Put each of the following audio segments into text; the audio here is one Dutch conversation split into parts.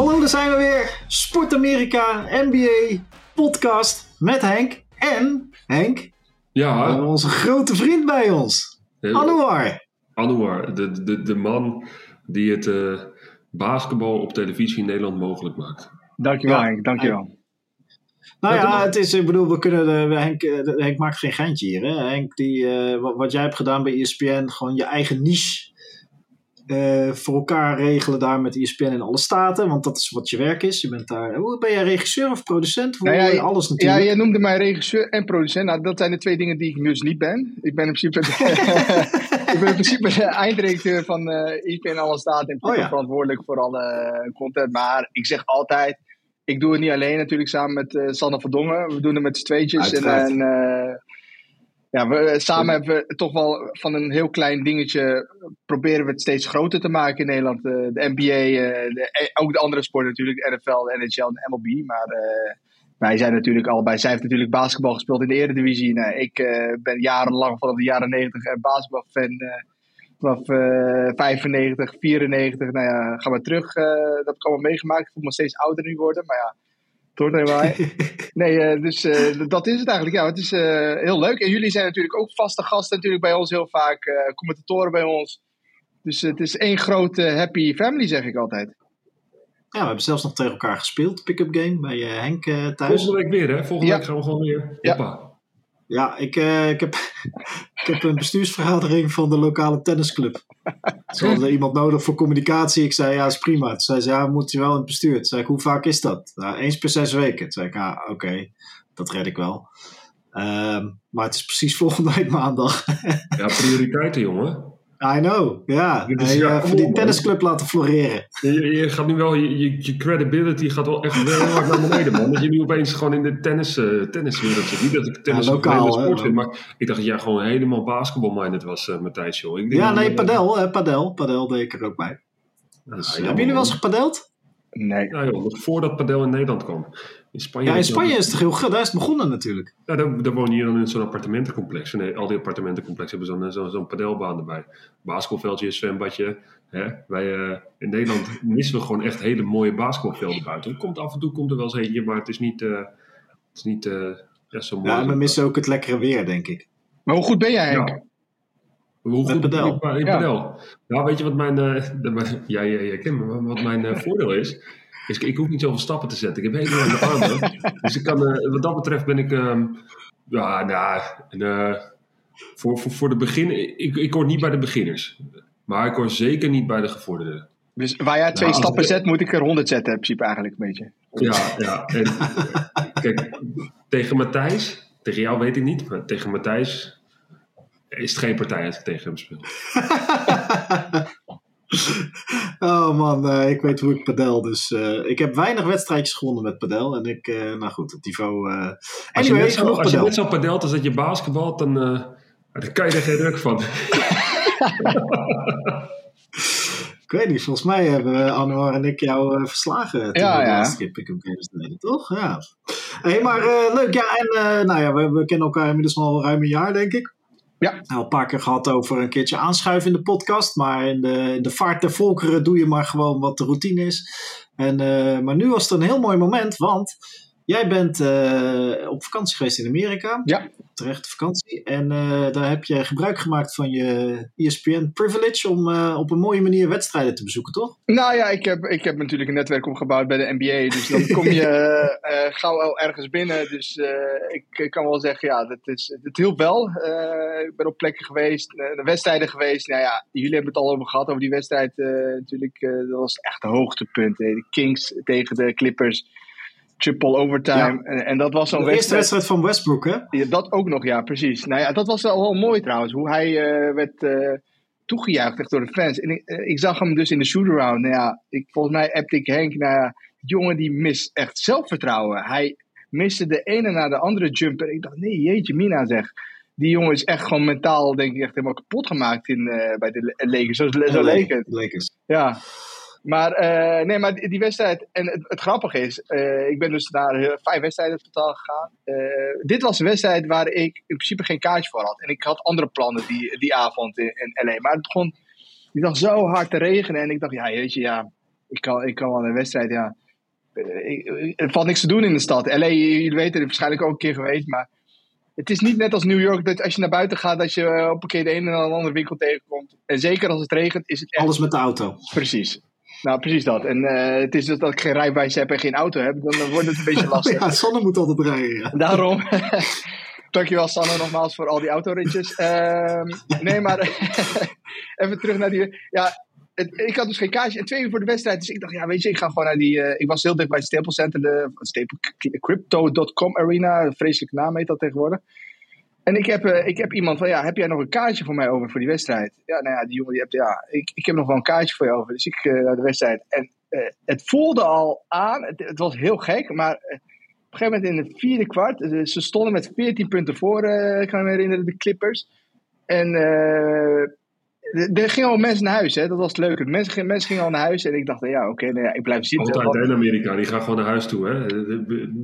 Hallo, daar zijn we weer. Sport Amerika, NBA, podcast met Henk. En, Henk, we Ja, hebben onze grote vriend bij ons. eh, Anouar. Anouar, de, de, de man die het eh, basketbal op televisie in Nederland mogelijk maakt. Dankjewel Ja. Henk, dankjewel. Nou Ja, het is, ik bedoel, we kunnen, de, Henk, eh, de- Henk maakt geen geintje hier. Hè? Henk, die, eh, wat, wat jij hebt gedaan bij ESPN, gewoon je eigen niche eh, voor elkaar regelen daar met ESPN in alle staten. Want dat is wat je werk is. Je bent daar, hoe ben jij regisseur of producent? Hoe, Nou ja, alles Ja, natuurlijk. jij noemde mij regisseur en producent. Nou, dat zijn de twee dingen die ik dus niet ben. Ik ben in principe, ik ben in principe de eindredacteur van eh IP en alle staten. En Oh ja. verantwoordelijk voor alle eh, content. Maar ik zeg altijd, ik doe het niet alleen natuurlijk samen met eh Sanne van Dongen. We doen het met z'n tweetjes. En, Uiteraard. en, eh, ja, we, eh, samen hebben we toch wel van een heel klein dingetje proberen we het steeds groter te maken in Nederland. Eh, de NBA, eh, de, eh, ook de andere sporten natuurlijk, de NFL, de NHL en de MLB. Maar wij zijn natuurlijk allebei. Zij heeft natuurlijk basketbal gespeeld in de Eredivisie. Nou, ik ben jarenlang vanaf de jaren 90 een basketbalfan. eh vanaf eh 95, 94. Nou ja, ga maar terug. dat heb ik allemaal meegemaakt. Ik voel me steeds ouder nu worden. Maar ja, wel bij. Nee, eh, dus eh, dat is het eigenlijk. Ja, het is eh, heel leuk. En jullie zijn natuurlijk ook vaste gasten natuurlijk bij ons heel vaak. eh, commentatoren bij ons. Dus het is één grote happy family, zeg ik altijd. Ja, we hebben zelfs nog tegen elkaar gespeeld. Pick-up game bij eh, Henk eh, thuis. Volgende week weer, hè? Volgende Ja. week gaan we gewoon weer. Ja. Hoppa. Ja, ik, eh, ik, heb, ik heb een bestuursvergadering van de lokale tennisclub. Ze hadden iemand nodig voor communicatie. Ik zei, ja, is prima. Toen zei ze, ja, moet je wel in het bestuur. Toen zei ik, hoe vaak is dat? Nou, eens per zes weken. Toen zei ik, ah, oké, dat red ik wel. Ehm, maar het is precies volgende week maandag. Ja, prioriteiten, jongen. I know, ja. Eh, kom voor die tennisclub laten floreren. Je, je- gaat nu wel, je, je, credibility gaat wel echt heel hard naar beneden, man. Dat je nu opeens gewoon in de tennis, eh tenniswereld zit. Niet dat ik tennis Ja, een lokaal, hele sport hè. vind, maar ik dacht dat jij gewoon helemaal basketball-minded was, eh Matthijs, joh. Ik denk Ja, nee, padel, hè, padel. Padel deed ik er ook bij. Ja, dat is hebben jullie wel eens gepadeld? Nee. Ja, joh, voordat padel in Nederland kwam. In Spanje, Ja, in Spanje is het heel goed. Daar is het begonnen natuurlijk. Ja, daar, daar woon je dan in zo'n appartementencomplex. En al die appartementencomplexen hebben zo'n zo'n zo'n padelbaan erbij. Basketbalveldje, zwembadje. Hè? Wij, eh, in Nederland missen we gewoon echt hele mooie basketbalvelden buiten. Er komt af en toe komt er wel eens eentje, maar het is niet, eh, het is niet eh, ja, zo mooi. Ja, we missen ook het lekkere weer, denk ik. Maar hoe goed ben jij, Henk? Ja. Hoe goed padel. In, in Ja. Nou, weet je wat mijn... eh, de- ja, ja, ja, maar Wat mijn eh, voordeel is... is ik, ik hoef niet zoveel stappen te zetten. Ik heb hele lange armen. dus ik kan, eh, wat dat betreft ben ik... ehm, ja, nou... en, eh, voor, voor, voor de begin... Ik, ik hoor niet bij de beginners. Maar ik hoor zeker niet bij de gevorderden. Dus waar jij twee Nou, stappen ik- zet, moet ik er honderd zetten, in principe eigenlijk een beetje. Ja, ja. En, kijk, tegen Matthijs... Tegen jou weet ik niet. Maar tegen Matthijs... Is het geen partij als ik tegen hem speel. Oh man, eh, ik weet hoe ik padel. Dus eh, ik heb weinig wedstrijdjes gewonnen met padel. En ik, eh, nou goed, het niveau. eh Als je anyway, net zo, als je padel. net zo padelt als dat je basketbalt, dan, eh, dan kan je er geen druk van. Ik weet niet, volgens mij hebben Anwar en ik jou verslagen. Toen Ja, ja. keer pick-up games deden, toch? Ja. Hey, maar eh, leuk, ja. En eh, nou ja, we, we kennen elkaar inmiddels al ruim een jaar, denk ik. Ja. Nou, een paar keer gehad over een keertje aanschuiven in de podcast. Maar in de, de vaart der volkeren doe je maar gewoon wat de routine is. En, eh, maar nu was het een heel mooi moment, want jij bent eh, op vakantie geweest in Amerika. Ja. Terecht vakantie. En eh, daar heb je gebruik gemaakt van je ESPN privilege om eh, op een mooie manier wedstrijden te bezoeken, toch? Nou ja, ik heb, ik heb natuurlijk een netwerk opgebouwd bij de NBA. Dus dan kom je gauw wel ergens binnen. Dus ik, ik kan wel zeggen, ja, dat is, het hielp wel. Ik ben op plekken geweest, naar wedstrijden geweest. Nou ja, jullie hebben het al over gehad, over die wedstrijd. natuurlijk, dat was echt een hoogtepunt. eh. De Kings tegen de Clippers. Triple overtime. En, en dat was zo'n De eerste wedstrijd. wedstrijd van Westbrook, hè? Ja, dat ook nog, ja, precies. Nou ja, dat was wel, wel mooi trouwens. Hoe hij eh, werd eh, toegejuicht echt door de fans. En ik, eh, ik zag hem dus in de shootaround. Nou ja, ik, volgens mij appte ik Henk. Nou ja, die jongen die mist echt zelfvertrouwen. Hij miste de ene na de andere jumper. Ik dacht, nee, jeetje mina zeg. Die jongen is echt gewoon mentaal, denk ik, echt helemaal kapot gemaakt in, bij de Lakers. Zo, zo leek het. Lakers. Ja. Maar, eh, nee, maar die, die wedstrijd. En het, het grappige is, eh, ik ben dus naar eh, vijf wedstrijden totaal gegaan. Dit was een wedstrijd waar ik in principe geen kaartje voor had. En ik had andere plannen die, die avond in, in LA. Maar het begon die dag zo hard te regenen. En ik dacht, ja, weet je, ja. ik kan, ik kan wel een wedstrijd, ja. Ik- ik- er valt niks te doen in de stad. LA, jullie weten het waarschijnlijk ook een keer geweest, maar het is niet net als New York dat als je naar buiten gaat, dat je op een keer de ene en de andere winkel tegenkomt. En zeker als het regent, is het echt Alles met de auto. precies. Nou, precies dat. En eh, het is dus dat ik geen rijbewijs heb en geen auto heb, dan, dan wordt het een beetje lastig. Ja, Sanne moet altijd rijden. Ja. Daarom. Dankjewel Sanne nogmaals voor al die autoritjes. Ehm nee, maar even terug naar die... Ja, het- ik had dus geen kaartje en twee uur voor de wedstrijd. Dus ik dacht, ja weet je, ik ga gewoon naar die... eh, ik was heel dicht bij het Center, de Staple, Crypto.com Arena. Een vreselijke naam heet dat tegenwoordig. En ik heb, eh, ik heb iemand van, ja, heb jij nog een kaartje voor mij over voor die wedstrijd? Ja, nou ja, die jongen die hebt, ja, ik, ik heb nog wel een kaartje voor je over. Dus ik eh, naar de wedstrijd. En eh, het voelde al aan, het, was heel gek, maar op een gegeven moment in het vierde kwart, ze stonden met 14 punten voor, eh, ik kan me herinneren, de Clippers. En eh, er- gingen al mensen naar huis, hè? dat was het leuke. Mensen, gingen- mensen gingen al naar huis en ik dacht, ja, oké, nou ja, ik blijf zitten. Altijd in Amerika, die gaan gewoon naar huis toe. Hè.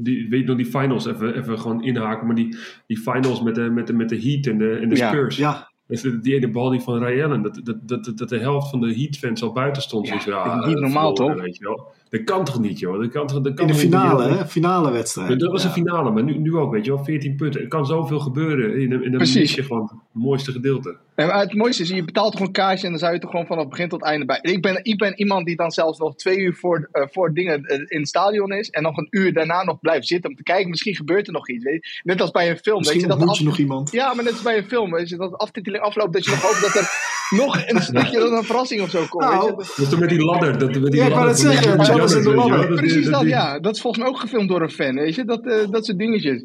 Die, weet je nog die finals, even, even gewoon inhaken, maar die, die finals met de, met de, met de Heat en de, en de Ja. Spurs. Ja, Dus die- ene bal die van Ray Allen, dat, dat, dat, dat de helft van de Heat-fans al buiten stond. Ja, Dus ja, dat is niet normaal, verloren, toch? Weet je wel. Dat kan toch niet, joh? Dat kan, toch- dat kan in de niet finale, hè? Finale wedstrijd. Dat was Ja. een finale, maar nu, nu ook, weet je wel, 14 punten. Er kan zoveel gebeuren. In, in dan mis je gewoon het mooiste gedeelte. En het mooiste is, je betaalt gewoon een kaartje en dan zou je er gewoon vanaf begin tot einde bij. Ik ben, ik ben iemand die dan zelfs nog twee uur voor, eh, voor dingen eh, in het stadion is. En nog een uur daarna nog blijft zitten om te kijken. Misschien gebeurt er nog iets. Weet je? Net als bij een film. Misschien weet je, dat ontmoet je af- nog iemand. Ja, maar net als bij een film. Weet je, dat de aftiteling afloopt. Dat je nog hoopt dat er nog een stukje dat er een verrassing of zo komt. weet je? Nou, Dat is met die ladder. Dat, met die Ja, ik wou die zeggen, Indiana Jonas en de Jones, weet je wel. ladder. Dat- Precies dat- dat, ja. Dat is volgens mij ook gefilmd door een fan, weet je. Dat, eh, dat soort dingetjes.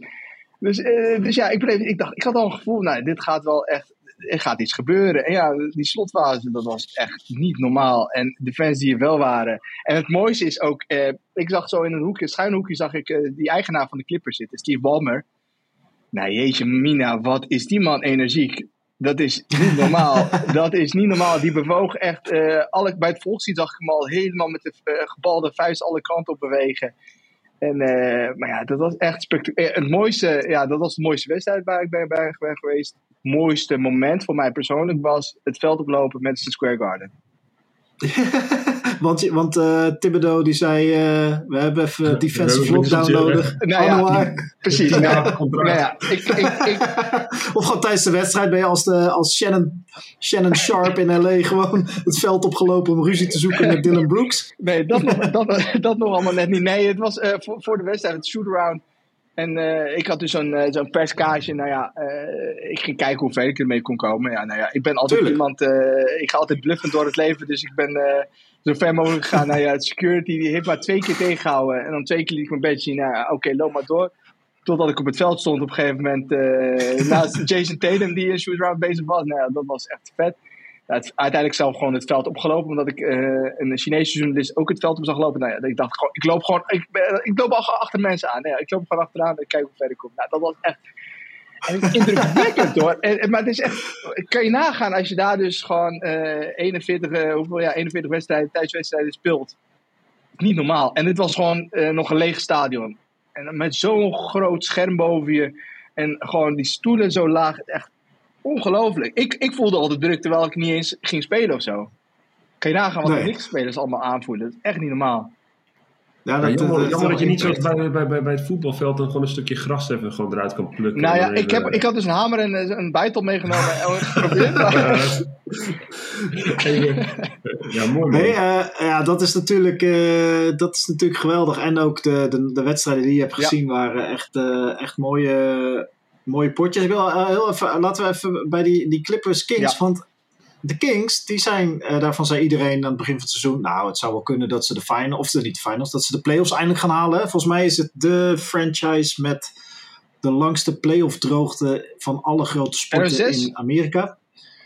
Dus, eh, dus ja, ik, bleef, ik dacht, ik had al een gevoel, nou, dit gaat wel echt, er gaat iets gebeuren. En ja, die slotfase, dat was echt niet normaal. En de fans die er wel waren. En het mooiste is ook, eh, ik zag zo in een hoekje, schuin hoekje, zag ik eh, die eigenaar van de Clippers zitten, Steve Ballmer. Nou jeetje mina, wat is die man energiek. Dat is niet normaal. dat is niet normaal. Die bewoog echt. eh, alle, bij het volkslied zag ik hem al helemaal met de gebalde vuist alle kanten op bewegen. En, eh, maar ja, dat was echt spectaculair. Het mooiste, ja, dat was de mooiste wedstrijd waar ik bij, bij ben geweest. Het mooiste moment voor mij persoonlijk was het veld oplopen met de Square Garden. want want eh Thibodeau die zei, eh, we hebben even defensive lockdown nodig. Nou ja. Precies. Nou, nou ja, ik, ik, ik, Of gewoon tijdens de wedstrijd ben je als, de, als Shannon, Shannon Sharp in L.A. gewoon het veld opgelopen om ruzie te zoeken met Dylan Brooks. Nee, dat nog, dat, dat nog allemaal net niet. Nee, het was eh, voor, voor de wedstrijd, het shoot-around. En eh, ik had dus zo'n eh, zo'n perskaartje. Nou ja, eh, ik ging kijken hoe ver ik ermee kon komen. Ja, nou ja, ik ben altijd Tuurlijk. iemand... eh, ik ga altijd bluffend door het leven. Dus ik ben eh, zo ver mogelijk gegaan. nou ja, het security die heeft maar twee keer tegengehouden. En dan twee keer liet ik mijn badge zien. Nou oké, loop maar door. Totdat ik op het veld stond op een gegeven moment. eh, naast Jason Tatum die in shoot-around bezig was. Nou ja, dat was echt vet. Ja, het, uiteindelijk zelf gewoon het veld opgelopen, omdat ik eh, een Chinese journalist ook het veld op zag lopen. Nou ja, ik dacht gewoon, ik loop gewoon, ik, ben- ik loop al achter mensen aan. Nou ja, ik loop gewoon achteraan en kijk hoe ver ik kom. Nou, dat was echt en indrukwekkend hoor. En, en- maar het is echt, kan je nagaan als je daar dus gewoon eh 41, eh, hoeveel, ja, 41 wedstrijden, thuiswedstrijden speelt. Niet normaal. En dit was gewoon eh, nog een leeg stadion. En met zo'n groot scherm boven je. En gewoon die stoelen zo laag. Echt ongelooflijk. Ik, ik voelde al de druk terwijl ik niet eens ging spelen of zo. Kan je nagaan wat Nee. de Knicks-spelers allemaal aanvoelen. Dat is echt niet normaal. Ja, Ja, jammer, is jammer dat je niet zoals impact. bij, bij, bij, bij het voetbalveld dan gewoon een stukje gras even gewoon eruit kan plukken. nou ja, ik, heb, ik had dus een hamer en eh, een bijtel meegenomen en geprobeerd. maar- ja, mooi. Nee, eh, ja, dat is, natuurlijk, eh, dat is natuurlijk geweldig. En ook de, de, de wedstrijden die je hebt Ja. gezien waren echt, eh, echt mooie, mooie potjes. Ik wil heel even, laten we even bij die, die Clippers Kings. Ja. Want de Kings, die zijn, eh, daarvan zei iedereen aan het begin van het seizoen. Nou, het zou wel kunnen dat ze de finals, of de, niet de finals, dat ze de playoffs eindelijk gaan halen. Volgens mij is het de franchise met de langste playoff droogte van alle grote sporten 2006? in Amerika.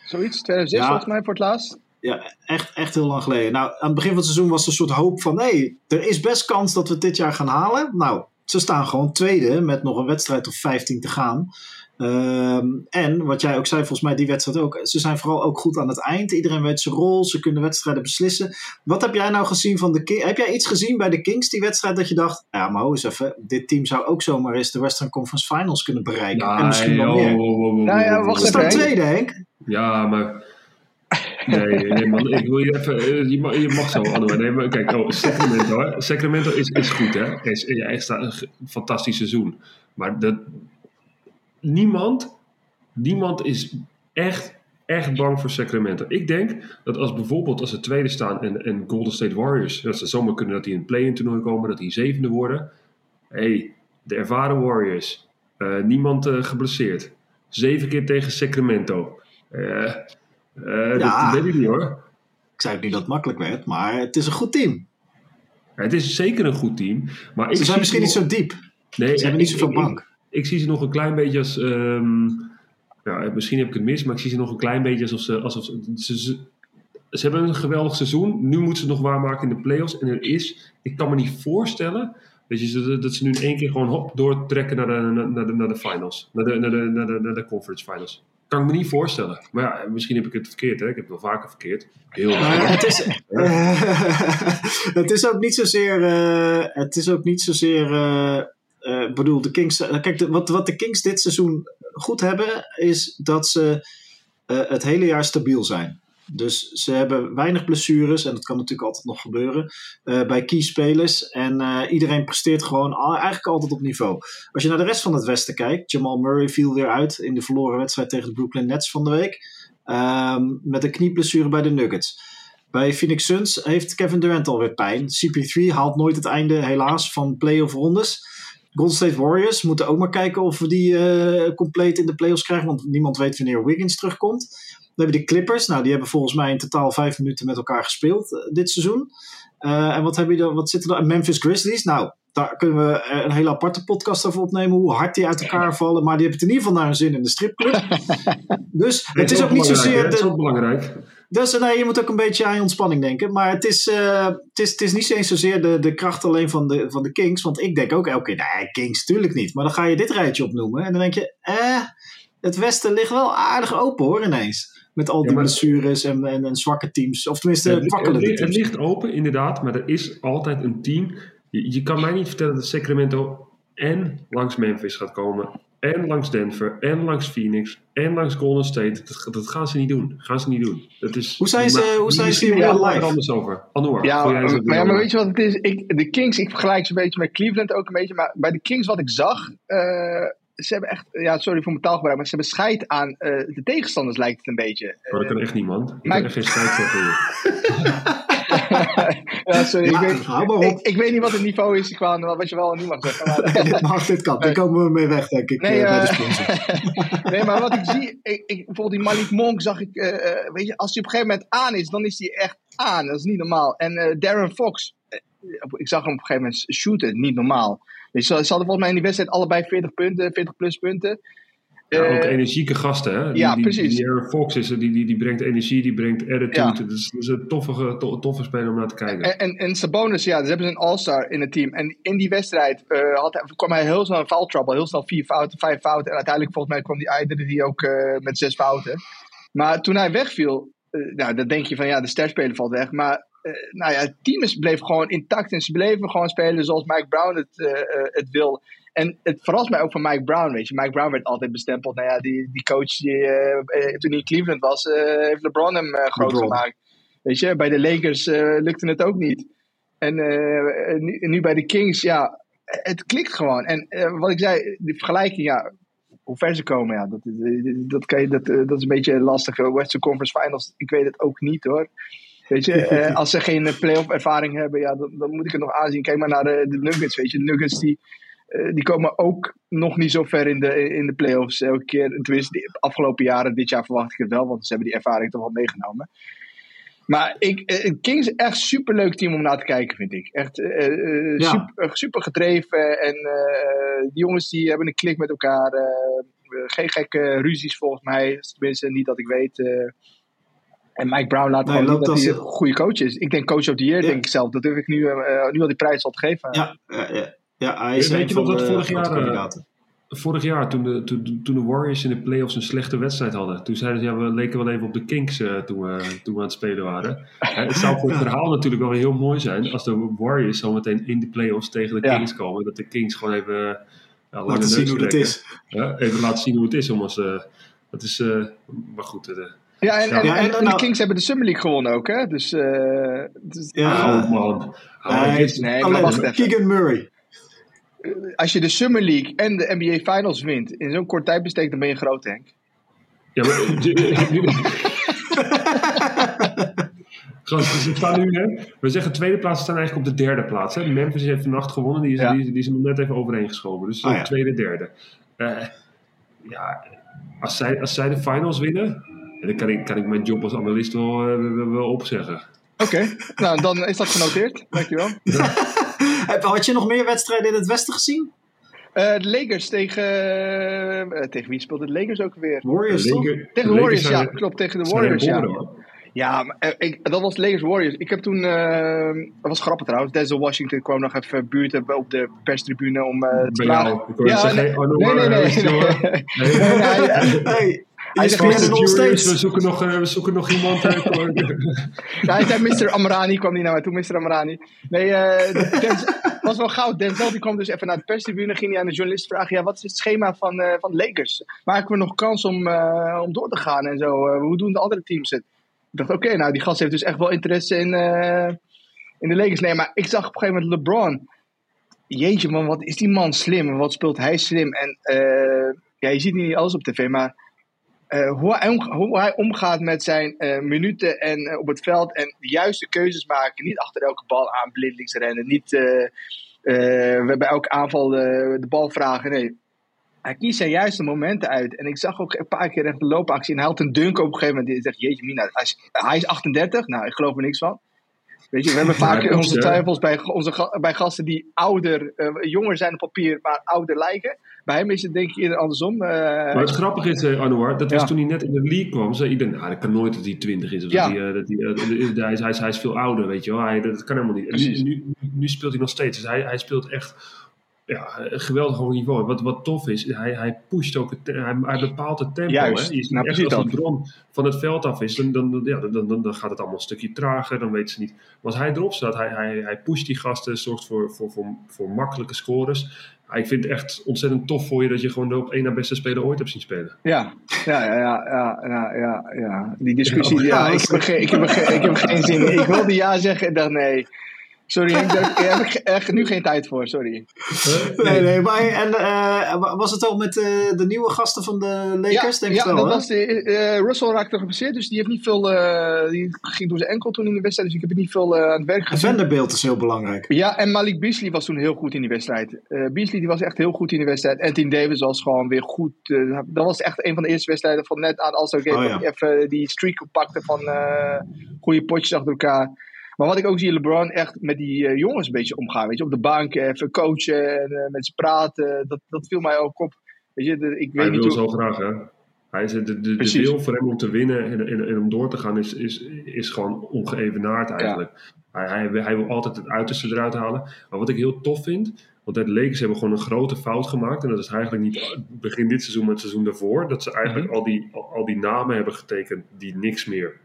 Zoiets, 2006 Ja. volgens mij voor het laatst. Ja, echt, echt heel lang geleden. Nou, aan het begin van het seizoen was er een soort hoop van... hé, hey, er is best kans dat we het dit jaar gaan halen. Nou, ze staan gewoon tweede met nog een wedstrijd of 15 te gaan. Ehm, en wat jij ook zei, volgens mij die wedstrijd ook... ze zijn vooral ook goed aan het eind. Iedereen weet zijn rol, ze kunnen wedstrijden beslissen. Wat heb jij nou gezien van de Kings? Heb jij iets gezien bij de Kings, die wedstrijd, dat je dacht... ja, maar ho eens even, dit team zou ook zomaar eens de Western Conference Finals kunnen bereiken. en misschien wel oh, meer. oh, oh, oh, Nou ja, oh, wacht Ze staan even, tweede, Henk. Ja, maar Nee, nee man, ik wil je even, eh, je mag, je mag zo. Nee, maar kijk, oh, Sacramento, hè. Sacramento is, is goed, hè. Is, ja, echt een fantastisch seizoen. Maar dat, niemand, niemand is echt, echt bang voor Sacramento. Ik denk dat als bijvoorbeeld als ze tweede staan en, en Golden State Warriors, dat ze zomaar kunnen dat die in het play-in toernooi komen, dat die zevende worden. hey, de ervaren Warriors, eh, niemand eh, geblesseerd. Zeven keer tegen Sacramento. Eh, Ja. Dat weet ik niet hoor. Ik zei ook niet dat het makkelijk werd, maar het is een goed team. Het is zeker een goed team. Maar Ze zijn misschien niet zo diep. Nee, Ze hebben niet zoveel bank. Ik, zie ze nog een klein beetje als. ehm, ja, misschien heb ik het mis, maar ik zie ze nog een klein beetje alsof ze. Alsof ze, ze, ze, ze hebben een geweldig seizoen. Nu moeten ze het nog waarmaken in de playoffs. En er is. Ik kan me niet voorstellen. Weet je, dat- ze nu in één keer gewoon hop doortrekken naar de, naar, de, naar de finals. Naar de, naar, de, naar, de, naar de conference finals. Kan ik me niet voorstellen. Maar ja, misschien heb ik het verkeerd. Hè? Ik heb het wel vaker verkeerd. Heel vaak. het is, het is ook niet zozeer. eh, het is ook niet zozeer. Ik bedoel, de Kings. eh, kijk, wat, wat de Kings dit seizoen goed hebben, is dat ze eh, het hele jaar stabiel zijn. Dus ze hebben weinig blessures, en dat kan natuurlijk altijd nog gebeuren, bij keyspelers. En eh, iedereen presteert gewoon eigenlijk altijd op niveau. Als je naar de rest van het Westen kijkt, Jamal Murray viel weer uit in de verloren wedstrijd tegen de Brooklyn Nets van de week. Ehm, met een knieblessure bij de Nuggets. Bij Phoenix Suns heeft Kevin Durant alweer pijn. CP3 haalt nooit het einde, helaas, van playoff rondes. Golden State Warriors moeten ook maar kijken of we die eh, compleet in de playoffs krijgen, want niemand weet wanneer Wiggins terugkomt. Dan hebben we de Clippers. Nou, die hebben volgens mij in totaal vijf minuten met elkaar gespeeld eh, dit seizoen. Eh, en wat, heb je dan, wat zit er dan? Memphis Grizzlies. Nou, daar kunnen we een hele aparte podcast over opnemen. Hoe hard die uit elkaar vallen. Maar die hebben het in ieder geval naar hun zin in de stripclub. dus het is ook niet zozeer... Het is De, ook belangrijk. Dus nee, je moet ook een beetje aan je ontspanning denken. Maar het is, eh, het is, het is niet eens zozeer de, de kracht alleen van de, van de Kings. Want ik denk ook elke keer, nee, Kings tuurlijk niet. Maar dan ga je dit rijtje opnoemen. En dan denk je, eh, het Westen ligt wel aardig open hoor ineens. Met al die Ja, blessures en, en, en zwakke teams. Of tenminste, Het, het, het ligt open, inderdaad, maar er is altijd een team. Je, je kan mij niet vertellen dat Sacramento en langs Memphis gaat komen, en langs Denver, en langs Phoenix, en langs Golden State. Dat, dat gaan ze niet doen. Gaan ze niet doen. Dat is, Hoe zijn ze- maar- hoe zijn ze in heb real er life? anders over. Anouar, Ja, maar, maar, ja, maar weet je wat het is? Ik, de Kings, ik vergelijk ze een beetje met Cleveland ook een beetje. Maar bij de Kings, wat ik zag, eh, ze hebben echt, ja, sorry voor mijn taalgebruik, maar ze hebben scheid aan eh, de tegenstanders, lijkt het een beetje. Oh, dat kan echt niet, man. Ik Maar- kan echt geen strijd voor. ja, sorry, Ja, ik, weet, maar ik, ik weet niet wat het niveau is qua wat je wel en niet mag zeggen. Maar, dit mag, dit kan. Daar komen we mee weg, denk ik, Nee, eh, bij de eh, sponsor. nee, maar wat ik zie, ik, bijvoorbeeld die Malik Monk zag ik, eh, weet je, als hij op een gegeven moment aan is, dan is hij echt aan. Dat is niet normaal. En Darren Fox, ik zag hem op een gegeven moment shooten, niet normaal. Dus ze, ze hadden volgens mij in die wedstrijd allebei 40 punten, 40 plus punten. Ja, ook Eh, energieke gasten, hè? Die, ja, precies. Die Fox is, die, die, die brengt energie, die brengt attitude. Ja. Dat, is, dat is een toffe, to- toffe speler om naar te kijken. En, en, en Sabonis, ja, dus hebben ze een all-star in het team. En in die wedstrijd eh, had, kwam hij heel snel in foul trouble. Heel snel vier fouten, vijf fouten. En uiteindelijk volgens mij kwam die eindigde die ook eh, met zes fouten. Maar toen hij wegviel, nou, dan denk je van ja, de sterspeler valt weg. Maar nou ja, het team is, bleef gewoon intact. En ze bleven gewoon spelen zoals Mike Brown het, het wil. En het verrast mij ook van Mike Brown, weet je. Mike Brown werd altijd bestempeld. Nou ja, die, die coach die, eh, toen hij in Cleveland was, eh, heeft LeBron hem groot LeBron. gemaakt. Weet je, bij de Lakers lukte het ook niet. En nu, nu bij de Kings, ja, het klikt gewoon. En wat ik zei, die vergelijking, ja, hoe ver ze komen, ja, dat, is- dat, kan je, dat, dat is een beetje lastig. Western Conference Finals, ik weet het ook niet hoor. Weet je, eh, als ze geen playoff ervaring hebben, ja, dan, dan moet ik het nog aanzien. Kijk maar naar de, de Nuggets, weet je. De Nuggets die, die komen ook nog niet zo ver in de, in de playoffs elke keer. Tenminste, de afgelopen jaren, dit jaar verwacht ik het wel, want ze hebben die ervaring toch wel meegenomen. Maar ik, eh, Kings is echt een superleuk team om naar te kijken, vind ik. Echt eh, eh, Ja. super, super gedreven. En eh, die jongens die hebben een klik met elkaar. eh, geen gekke ruzies volgens mij. Tenminste, niet dat ik weet. eh. en Mike Brown laat Nee, gewoon dat als- hij een goede coach is. Ik denk coach of the year, Ja. denk ik zelf. Dat durf ik nu, eh, nu al die prijs al te geven. Ja, ja, ja. hij is Weet een je nog dat vorig jaar, eh, kandidaten. Vorig jaar, toen de, toen, toen de Warriors in de playoffs een slechte wedstrijd hadden, toen zeiden ze, ja, we leken wel even op de Kings eh, toen, we, toen we aan het spelen waren. Hè, het zou voor het verhaal natuurlijk wel heel mooi zijn als de Warriors zometeen in de playoffs tegen de Ja. Kings komen. Dat de Kings gewoon even eh, ja, lange Laten zien hoe dat trekken. is. Ja, even laten zien hoe het is om eh, dat is, eh, maar goed, eh, Ja, en, en, Ja, en de nou- Kings hebben de Summer League gewonnen ook, hè? Dus, eh, dus Ja, Oh man. Oh, Nee, nee, maar wacht even. Keegan Murray. Als je de Summer League en de NBA Finals wint in zo'n kort tijdbestek, dan ben je groot, Henk. Ja, maar... Gast, ze staan nu, hè? We zeggen tweede plaats, staan eigenlijk op de derde plaats. Hè? Memphis heeft vannacht gewonnen, die is, Ja. die, die is er nog net even overheen geschoven. Dus Ah, ja. tweede, derde. Eh, ja, als zij, als zij de finals winnen, dan kan ik, kan ik mijn job als analist wel, eh, wel, wel opzeggen. Oké, nou dan is dat genoteerd. Dankjewel. Heb- Had je nog meer wedstrijden in het Westen gezien? Eh de Lakers tegen... eh, tegen wie speelde de Lakers ook weer? Warriors De toch? Tegen de Warriors, ja. zijn- Klopt, tegen de Warriors, ja. Ja, maar, eh, ik, dat was Lakers Warriors. Ik heb toen, dat was grappig trouwens, Denzel Washington kwam nog even buurten op de perstribune om eh, te vragen. Ja, zeggen, nee, nee. nee. Nee, nee, hij- zegt nog steeds. We zoeken nog, eh, we zoeken nog iemand. eh, Ja, hij zei Mr. Amrani, kwam die naar mij toe, Mr. Amrani. Nee, Denzel- was wel goud. Denzel die kwam dus even naar de perstribune, ging hij aan de journalist vragen, ja, wat is het schema van, eh, van Lakers? Maken we nog kans om, om door te gaan en zo? Hoe doen de andere teams het? Ik dacht, oké, nou, die gast heeft dus echt wel interesse in, in de Lakers. Nee, maar ik zag op een gegeven moment LeBron. Jeetje man, wat is die man slim? Wat speelt hij slim? En ja, je ziet niet alles op tv, maar hoe, hij hoe hij omgaat met zijn eh, minuten en, eh, op het veld en de juiste keuzes maken. Niet achter elke bal aan blindelings rennen. Niet eh, eh, bij elke aanval de, de bal vragen. Nee, hij kiest zijn juiste momenten uit. En ik zag ook een paar keer echt de loopactie. En hij had een dunk op een gegeven moment. Die zegt, jeetje mina, hij is, hij is 38. Nou, ik geloof er niks van. Weet je, we hebben vaak Ja, onze twijfels bij, onze, bij gasten die ouder, eh, jonger zijn op papier, maar ouder lijken. Bij hem is het denk ik eerder andersom. Eh, Maar het grappige is, eh, Anouar, dat was Ja. toen hij net in de league kwam. Zei iedereen, nou, dat kan nooit dat hij 20 is. Of Ja. dat hij, dat hij, hij, is, hij, is, hij is veel ouder, weet je wel. Hij, dat kan helemaal niet. En nu, nu, speelt hij nog steeds. Dus hij, hij speelt echt ja, een geweldig hoog niveau. Wat, wat tof is, hij, hij pusht ook, het, hij, hij bepaalt het tempo. Juist. Hè? Je ziet Nou, echt als de bron van het veld af is, dan, dan, ja, dan, dan, dan gaat het allemaal een stukje trager. Dan weten ze niet. Maar als hij erop staat, hij, hij, hij pusht die gasten, zorgt voor, voor, voor, voor makkelijke scores. Ja, ik vind het echt ontzettend tof voor je dat je gewoon de op één na beste speler ooit hebt zien spelen. Ja, ja, ja, ja, ja, ja, ja. Die discussie, Ja, ja, ik, heb geen, ik, heb geen, ik heb geen zin in. Ik wilde ja zeggen en dacht nee. Sorry, daar heb ik echt nu geen tijd voor, sorry. Nee, nee, maar en eh, was het al met eh, de nieuwe gasten van de Lakers? ja, denk ik ja wel, dat hè? was de, eh, Russell raakte geblesseerd, dus die heeft niet veel, eh, die ging door zijn enkel toen in de wedstrijd, dus ik heb er niet veel eh, aan het werk En gezien. Vanderbilt is heel belangrijk. Ja, en Malik Beasley was toen heel goed in die wedstrijd. Eh Beasley die was echt heel goed in die wedstrijd. Anthony Davis was gewoon weer goed. dat was echt een van de eerste wedstrijden van net aan All-Star Game. Oh, ja. dat hij even die streak pakte van eh goede potjes achter elkaar. Maar wat ik ook zie, LeBron echt met die eh, jongens een beetje omgaan. Weet je, op de bank even coachen en eh, met ze praten. Dat, dat viel mij ook op. Weet je, de- ik weet Hij niet wil hoe... zo graag, hè? Hij is, de, de, de Precies. wil voor hem om te winnen en, en, en om door te gaan is, is, is gewoon ongeëvenaard eigenlijk. Hij, hij, wil- hij wil altijd het uiterste eruit halen. Maar wat ik heel tof vind, want de Lakers hebben gewoon een grote fout gemaakt. En dat is eigenlijk niet begin dit seizoen, maar het seizoen daarvoor. Dat ze eigenlijk Mhm. al, die, al, al die namen hebben getekend die niks meer,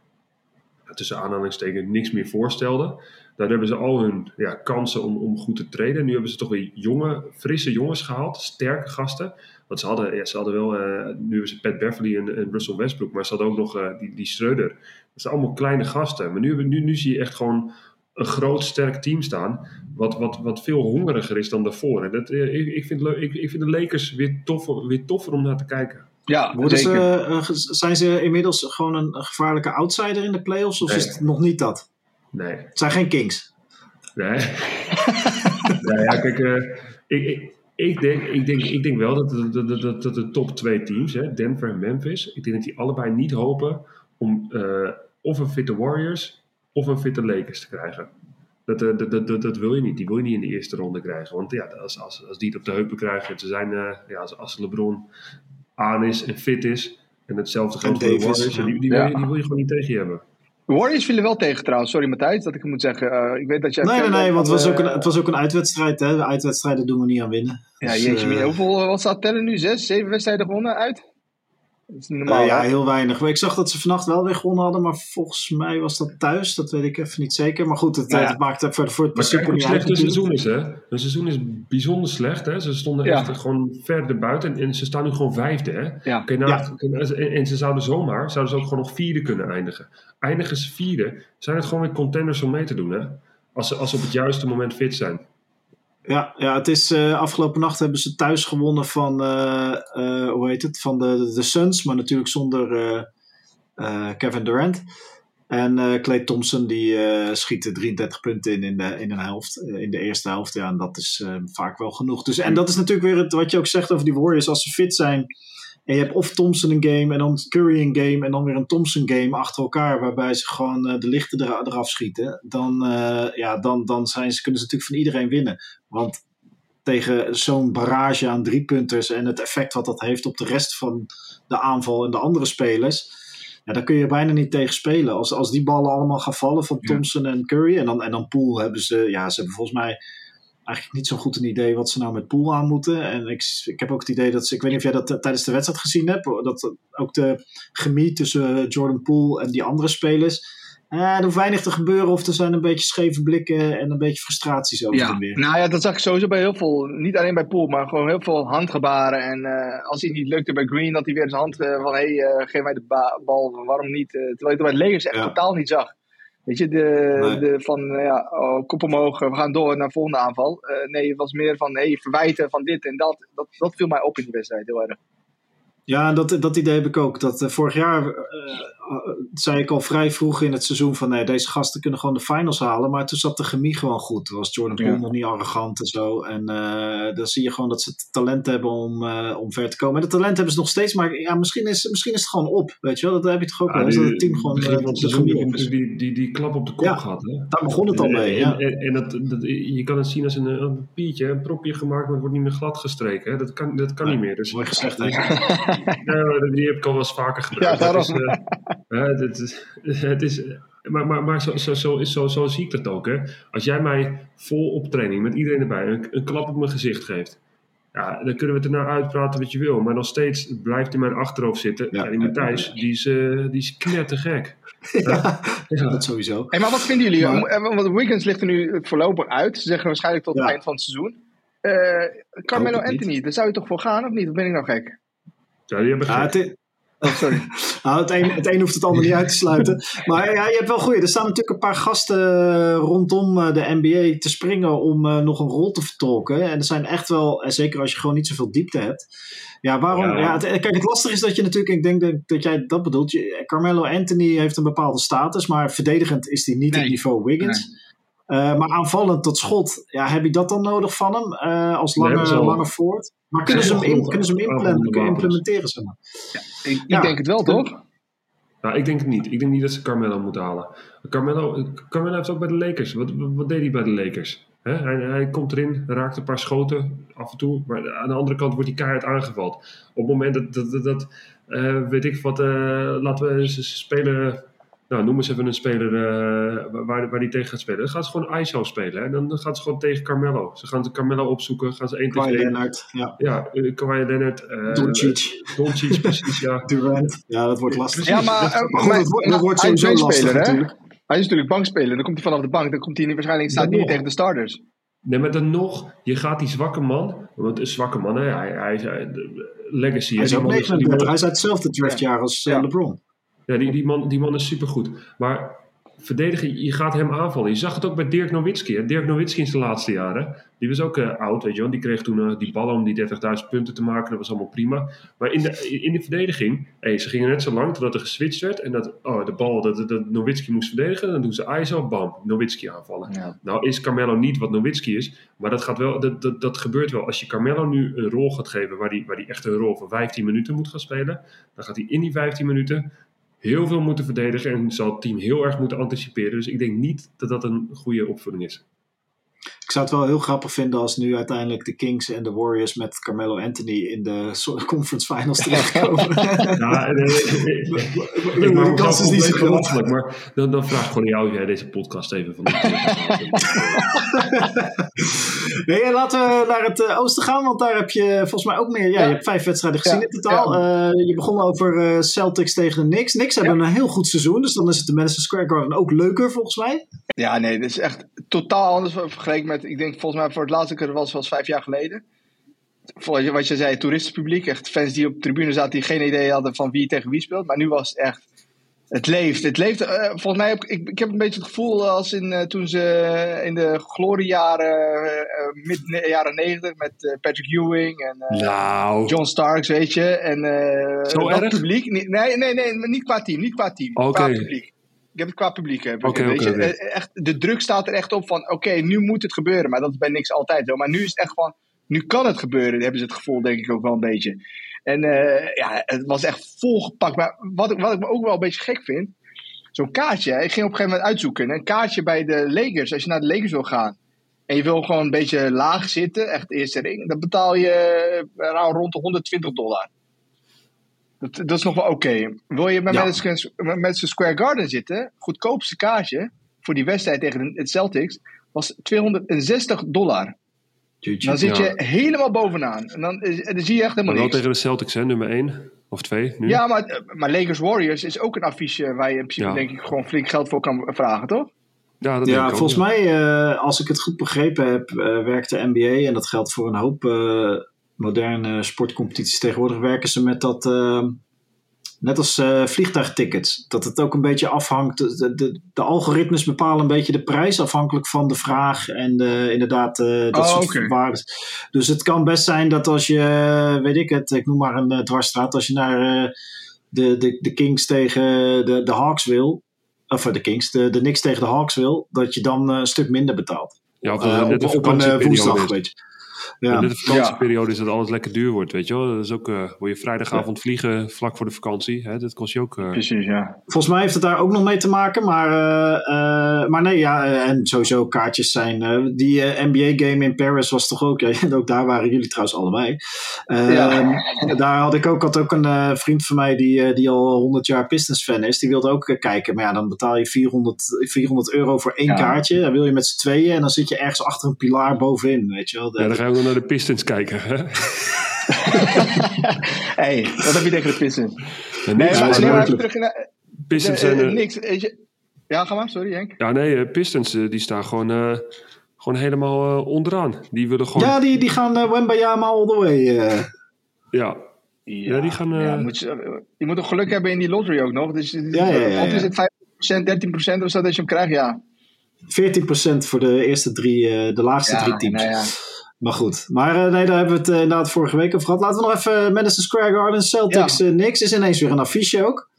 tussen aanhalingstekens, niks meer voorstelden. Daar hebben ze al hun ja, kansen om, om goed te treden. Nu hebben ze toch weer jonge, frisse jongens gehaald, sterke gasten. Want ze hadden, ja, ze hadden wel, eh, nu hebben ze Pat Beverly en, en Russell Westbrook, maar ze hadden ook nog eh, die, die Schreuder. Dat zijn allemaal kleine gasten. Maar nu, nu, nu zie je echt gewoon een groot, sterk team staan, wat, wat, wat veel hongeriger is dan daarvoor. En dat, eh, ik, vind, ik, ik vind de Lakers weer toffer, weer toffer om naar te kijken. Ja, Worden ze, zeker. eh, zijn ze inmiddels gewoon een, gevaarlijke outsider in de playoffs? Of Nee. is het nog niet dat? Nee, Het zijn geen Kings. Nee. nee, ja, kijk, eh, ik, ik, ik, denk, ik, denk, ik denk wel dat, dat, dat, dat, dat de top twee teams, hè, Denver en Memphis, ik denk dat die allebei niet hopen om eh, of een fitte Warriors of een fitte Lakers te krijgen. Dat, dat, dat, dat, wil je niet. Die wil je niet in de eerste ronde krijgen. Want ja, als, als, als die het op de heupen krijgen, ze zijn, eh, ja, als, als LeBron aan is en fit is, en hetzelfde geldt voor de Warriors, ja. die, die, Ja. wil je, die wil je gewoon niet tegen je hebben. De Warriors vielen wel tegen trouwens. Sorry Matthijs, dat ik het moet zeggen. Eh, ik weet dat jij... Nee, nee, nee, want het was, ook een, eh, het was ook een uitwedstrijd. Hè? De uitwedstrijden doen we niet aan winnen. Ja, Dus, jeetje, eh, hoeveel, wat staat tellen nu? Zes, zeven wedstrijden gewonnen uit? Normaal, Eh, ja, heel weinig. Ik zag dat ze vannacht wel weer gewonnen hadden, maar volgens mij was dat thuis. Dat weet ik even niet zeker. Maar goed, het, Nou ja. het maakt het voor, voor het kijk principe niet slecht seizoen is, hè? Hun seizoen is bijzonder slecht, hè? Ze stonden Ja. echt gewoon verder buiten. En, en ze staan nu gewoon vijfde, hè? Ja. Nou- en, en ze zouden zomaar, zouden ze ook gewoon nog vierde kunnen eindigen. Eindigen ze vierde, zijn het gewoon weer contenders om mee te doen, hè? Als ze, als ze op het juiste moment fit zijn. Ja, ja, het is eh, afgelopen nacht hebben ze thuis gewonnen van, eh, eh, hoe heet het, van de, de Suns, maar natuurlijk zonder Kevin Durant. En Clay Thompson die schiet er 33 punten in in, de, in, een helft, in de eerste helft. Ja, en dat is vaak wel genoeg. Dus, en dat is natuurlijk weer het, wat je ook zegt over die Warriors. Als ze fit zijn en je hebt of Thompson een game en dan Curry een game en dan weer een Thompson game achter elkaar. Waarbij ze gewoon eh, de lichten er, eraf schieten. Dan, eh, ja, dan, dan zijn ze, kunnen ze natuurlijk van iedereen winnen. Want tegen zo'n barrage aan driepunters en het effect wat dat heeft op de rest van de aanval en de andere spelers. Ja, daar kun je bijna niet tegen spelen. Als, als die ballen allemaal gaan vallen van Ja. Thompson en Curry en dan, en dan Poole hebben ze, ja, ze hebben volgens mij eigenlijk niet zo goed een idee wat ze nou met Poole aan moeten. En ik, ik heb ook het idee dat ze, ik weet niet of jij dat tijdens de wedstrijd gezien hebt, dat ook de chemie tussen eh, Jordan Poole en die andere spelers. Eh, er hoeft weinig te gebeuren of er zijn een beetje scheve blikken en een beetje frustraties over Ja, en weer. nou ja, dat zag ik sowieso bij heel veel, niet alleen bij Poel, maar gewoon heel veel handgebaren. En eh, als hij niet lukte bij Green, dat hij weer zijn hand eh, van, hé, hey, geef mij de ba- bal, waarom niet? Terwijl ik dat bij de Lakers echt Ja. totaal niet zag. Weet je, de, Nee. de van, eh, ja, oh, kop omhoog, we gaan door naar de volgende aanval. Eh, nee, het was meer van, hey, verwijten van dit en dat. dat. Dat viel mij op in die wedstrijd, heel erg. Ja, dat, dat idee heb ik ook. Dat, eh, vorig jaar eh, zei ik al vrij vroeg in het seizoen van nee, deze gasten kunnen gewoon de finals halen. Maar toen zat de chemie gewoon goed. Toen was Jordan Poole Ja. nog niet arrogant en zo. En eh, dan zie je gewoon dat ze het talent hebben om, eh, om ver te komen. En dat talent hebben ze nog steeds. Maar ja, misschien is, misschien is het gewoon op. Weet je wel, dat heb je toch ook Ja, wel. dat het team gewoon eh, het de chemie op is. die, die, die klap op de kop Ja. gehad, hè? Daar begon het al mee. En, Ja. en, en dat, dat, je kan het zien als een, een papiertje, een propje gemaakt, maar het wordt niet meer glad gestreken. Hè? Dat kan, dat kan niet meer. Dus, Mooi gezegd, hè? Ja, die heb ik al wel eens vaker gebruikt. Ja, is, het is, het is, maar maar, maar zo, zo, zo, is- zo, zo zie ik dat ook. Hè. Als jij mij vol op training, met iedereen erbij, een, een klap op mijn gezicht geeft. Ja, dan kunnen we het ernaar uitpraten wat je wil. Maar nog steeds blijft in mijn achterhoofd zitten. Ja. Die Matthijs, die is, eh, die is knettergek. ja, Ja. dat sowieso. Hey, maar wat vinden jullie? Maar- Eh, Want Wiggins ligt er nu voorlopig uit. Ze zeggen waarschijnlijk tot Ja. het eind van het seizoen. Eh, Carmelo niet. Anthony, daar zou je toch voor gaan of niet? Of ben ik nou gek? Ja, die hebben gek. Het, Oh, sorry. Nou, het een, het een hoeft het ander niet uit te sluiten. Maar ja, je hebt wel goeie. Er staan natuurlijk een paar gasten eh, rondom eh, de NBA te springen om eh, nog een rol te vertolken. En er zijn echt wel, en zeker als je gewoon niet zoveel diepte hebt. Ja, waarom? Ja. Ja. het, kijk, het lastige is dat je natuurlijk, ik denk dat, dat jij dat bedoelt. Je, Carmelo Anthony heeft een bepaalde status, maar verdedigend is hij niet Nee. op niveau Wiggins. Maar aanvallend tot schot, ja, heb je dat dan nodig van hem als lange, lange voort? Maar kunnen ze hem, in- kunnen ze hem implementeren? Zeg maar? Ik, ik Ja. denk het wel, toch? Nou, ik denk het niet. Ik denk niet dat ze Carmelo moeten halen. Carmelo, Carmelo heeft ook bij de Lakers. Wat, wat, deed hij bij de Lakers? Hè? Hij, hij komt erin, raakt een paar schoten af en toe. Maar aan de andere kant wordt hij keihard aangevallen. Op het moment dat, dat, dat, dat, eh, weet ik wat, eh, laten we spelen. Nou, noem eens even een speler eh, waar, waar die tegen gaat spelen. Dan gaan ze gewoon ISO spelen. Hè? Dan, gaan ze gewoon tegen Carmelo. Ze gaan de Carmelo opzoeken. Gaan ze één tegen Kawhi één. Leonard, ja. Ja, uh, Kawhi Leonard. eh, Doncic, Doncic, precies, ja. Durant. Ja, dat wordt lastig. Ja, maar, dat- eh, Maar goed, maar- dat wordt, dat sowieso lastig bankspeler, hè? natuurlijk. Hij is natuurlijk bankspeler. Dan komt hij vanaf de bank. Dan komt hij waarschijnlijk staat hij niet nog. tegen de starters. Nee, maar dan nog, je gaat die zwakke man, want een zwakke man, hè, hij, hij, is, hij- de- legacy. Hij is hè, ook die man is- die 39. man Hij is- uit hetzelfde draftjaar als eh, Ja. LeBron. Ja, die, die, man, die man is supergoed. Maar verdedigen, je gaat hem aanvallen. Je zag het ook bij Dirk Nowitzki. Dirk Nowitzki in zijn laatste jaren. Die was ook eh, oud, weet je wel. Die kreeg toen eh, die ballen om die 30.000 punten te maken. Dat was allemaal prima. Maar in de, in de verdediging, hey, ze gingen net zo lang totdat er geswitcht werd. En dat oh, de bal, dat, dat Nowitzki moest verdedigen. Dan doen ze ISO, bam, Nowitzki aanvallen. Ja. Nou is Carmelo niet wat Nowitzki is, maar dat, gaat wel, dat, dat, dat gebeurt wel. Als je Carmelo nu een rol gaat geven waar hij waar die echt een rol van 15 minuten moet gaan spelen, dan gaat hij in die 15 minuten heel veel moeten verdedigen en zal het team heel erg moeten anticiperen. Dus ik denk niet dat dat een goede opvoeding is. Ik zou het wel heel grappig vinden als nu uiteindelijk de Kings en de Warriors met Carmelo Anthony in de conference finals terechtkomen. ja, nee, ik maak de kans is niet zo groot. Maar dan, dan vraag ik gewoon jou of jij deze podcast even van Nee, laten we naar het uh, oosten gaan, want daar heb je volgens mij ook meer. Ja, je hebt vijf wedstrijden gezien in totaal. Uh, je begon over uh, Celtics tegen de Knicks. Knicks hebben een heel goed seizoen, dus dan is het de Madison Square Garden ook leuker volgens mij. Ja, nee, dit is echt totaal anders vergeleken met, ik denk volgens mij voor het laatste keer was, was vijf jaar geleden. Volgens wat je zei, toeristenpubliek, echt fans die op de tribune zaten die geen idee hadden van wie tegen wie speelt. Maar nu was het echt het leeft. Het leeft. Uh, volgens mij heb ik, ik heb een beetje het gevoel als in, uh, toen ze in de gloriejaren, uh, mid jaren negentig, met Patrick Ewing en nou. John Starks, weet je. En Zo erg? publiek. Nee, nee, nee, niet qua team. Niet qua team. Okay. Qua publiek. Ik heb het qua publiek. Okay, weet okay, je. Echt, de druk staat er echt op van, oké, nu moet het gebeuren. Maar dat is bij niks altijd zo. Maar nu is het echt van, nu kan het gebeuren. Hebben ze het gevoel, denk ik ook wel een beetje. En uh, ja, het was echt volgepakt. Maar wat, wat ik me ook wel een beetje gek vind. Zo'n kaartje. Ik ging op een gegeven moment uitzoeken. Een kaartje bij de Lakers. Als je naar de Lakers wil gaan. En je wil gewoon een beetje laag zitten. Echt eerste ring. Dan betaal je rond de 120 dollar. Dat, dat is nog wel oké. Wil je bij ja. Madison Square Garden zitten. Goedkoopste kaartje. Voor die wedstrijd tegen de Celtics. Was 260 dollar dan zit je helemaal bovenaan. En dan, dan zie je echt helemaal maar wel niks. tegen de Celtics, hè? Nummer 1 of 2 nu. Ja, maar, maar Lakers Warriors is ook een affiche waar je in principe denk ik gewoon flink geld voor kan vragen, toch? Ja, dat ja volgens mij, uh, als ik het goed begrepen heb, uh, werkt de NBA, en dat geldt voor een hoop uh, moderne sportcompetities tegenwoordig, werken ze met dat Net als uh, vliegtuigtickets. Dat het ook een beetje afhangt. De, de, de, algoritmes bepalen een beetje de prijs afhankelijk van de vraag en de, inderdaad uh, dat oh, soort okay. waarden. Dus het kan best zijn dat als je, weet ik het, ik noem maar een uh, dwarsstraat, als je naar de, de, de Kings tegen de, de Hawks wil, of de Kings, de, de Knicks tegen de Hawks wil, dat je dan een stuk minder betaalt. Ja, op, op een woensdag, weet je. Ja. In de vakantieperiode is dat alles lekker duur wordt, weet je wel. Dat is ook, uh, wil je vrijdagavond vliegen vlak voor de vakantie. Hè? Dat kost je ook... Uh... Precies, ja. Volgens mij heeft het daar ook nog mee te maken. Maar, uh, maar nee, ja, en sowieso kaartjes zijn... die NBA-game in Paris was toch ook... Ja, ook daar waren jullie trouwens allebei. Ja. Ehm, daar had ik ook, had ook een vriend van mij die, die al 100 jaar Pistons-fan is. Die wilde ook kijken. Maar ja, dan betaal je 400, 400 euro voor één kaartje. Dan wil je met z'n tweeën. En dan zit je ergens achter een pilaar bovenin, weet je wel. De, ja, dan gaan we naar de Pistons kijken. Hè? hey, wat heb je tegen de Pistons? nee, maar, nee, maar terug naar... Pistons zijn... Uh, niks, ja, ga maar, sorry Henk. Ja, nee, Pistons die staan gewoon, uh, gewoon helemaal onderaan. Die willen gewoon... Ja, die, die gaan uh, Wembayama all the way. Ja. ja. Ja, die gaan... Ja, moet je, je, moet toch geluk hebben in die lottery ook nog. Dus, ja, ja, Of is het 5%, 13% of zo dat je hem krijgt? Ja. 14% voor de eerste drie, de laagste drie teams. Nou ja. Maar goed, maar uh, nee, daar hebben we het uh, inderdaad vorige week over gehad. Laten we nog even uh, Madison Square Garden, Celtics, ja. niks. Is ineens weer een affiche ook.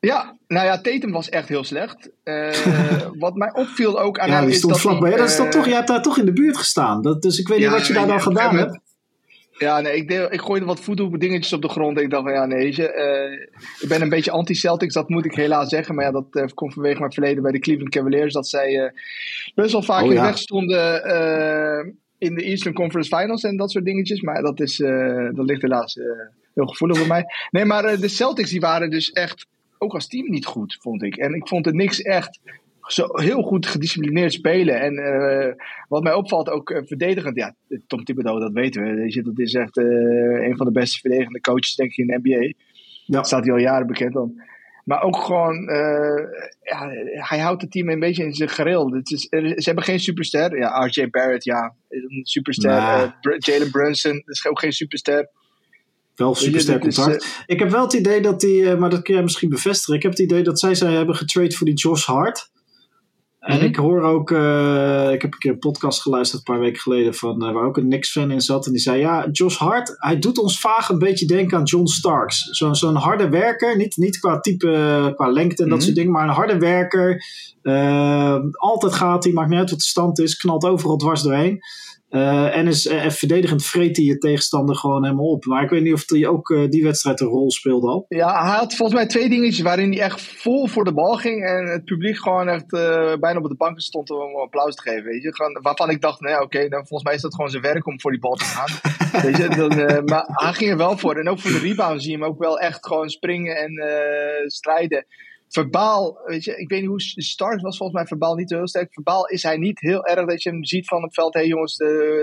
Ja, nou ja, Tatum was echt heel slecht. wat mij opviel ook aan ja, hem die stond vlakbij. Ja, dat is toch, je hebt daar toch in de buurt gestaan. Dat, dus ik weet niet wat je daar dan gedaan hebt. Ja, nee, ik, deel, ik gooide wat dingetjes op de grond. Ik dacht van ja, nee, je, ik ben een beetje anti-Celtics, dat moet ik helaas zeggen. Maar ja, dat komt vanwege mijn verleden bij de Cleveland Cavaliers. Dat zij best wel vaak oh, in de weg stonden in de Eastern Conference Finals en dat soort dingetjes. Maar dat, is, uh, dat ligt helaas uh, heel gevoelig voor mij. Nee, maar uh, de Celtics die waren dus echt ook als team niet goed, vond ik. En ik vond het niks echt zo heel goed gedisciplineerd spelen. En wat mij opvalt, ook verdedigend. Ja, Tom Thibodeau, dat weten we. Dat is echt een van de beste verdedigende coaches, denk ik, in de NBA. Ja. Dat staat hij al jaren bekend dan. Maar ook gewoon, uh, ja, hij houdt het team een beetje in zijn gereel. Is, ze hebben geen superster. Ja, RJ Barrett, ja, een superster. Nah. Uh, Jalen Brunson, is ook geen superster. Wel superster contract. Uh, ik heb wel het idee dat die, maar dat kun jij misschien bevestigen. Ik heb het idee dat zij, zij hebben getrade voor die Josh Hart. En mhm. ik hoor ook, uh, ik heb een keer een podcast geluisterd een paar weken geleden van, uh, waar ook een Knicks-fan in zat. En die zei, ja, Josh Hart, hij doet ons vaag een beetje denken aan John Starks. Zo'n zo'n harde werker, niet, niet qua type, qua lengte en dat mhm. soort dingen, maar een harde werker. Altijd gaat hij, maakt niet uit wat de stand is, knalt overal dwars doorheen. Uh, en is uh, verdedigend vreet hij je tegenstander gewoon helemaal op. Maar ik weet niet of hij ook uh, die wedstrijd een rol speelde al. Ja, hij had volgens mij twee dingetjes waarin hij echt vol voor de bal ging. En het publiek gewoon echt bijna op de banken stond om applaus te geven. Weet je? Gewoon, waarvan ik dacht, nou ja, oké, okay, volgens mij is dat gewoon zijn werk om voor die bal te gaan. weet je? Dan, maar hij ging er wel voor. En ook voor de rebound zie je hem ook wel echt gewoon springen en strijden verbaal, weet je, ik weet niet hoe Starks was volgens mij verbaal niet heel sterk. Verbaal is hij niet heel erg dat je hem ziet van het veld. Hé hey jongens,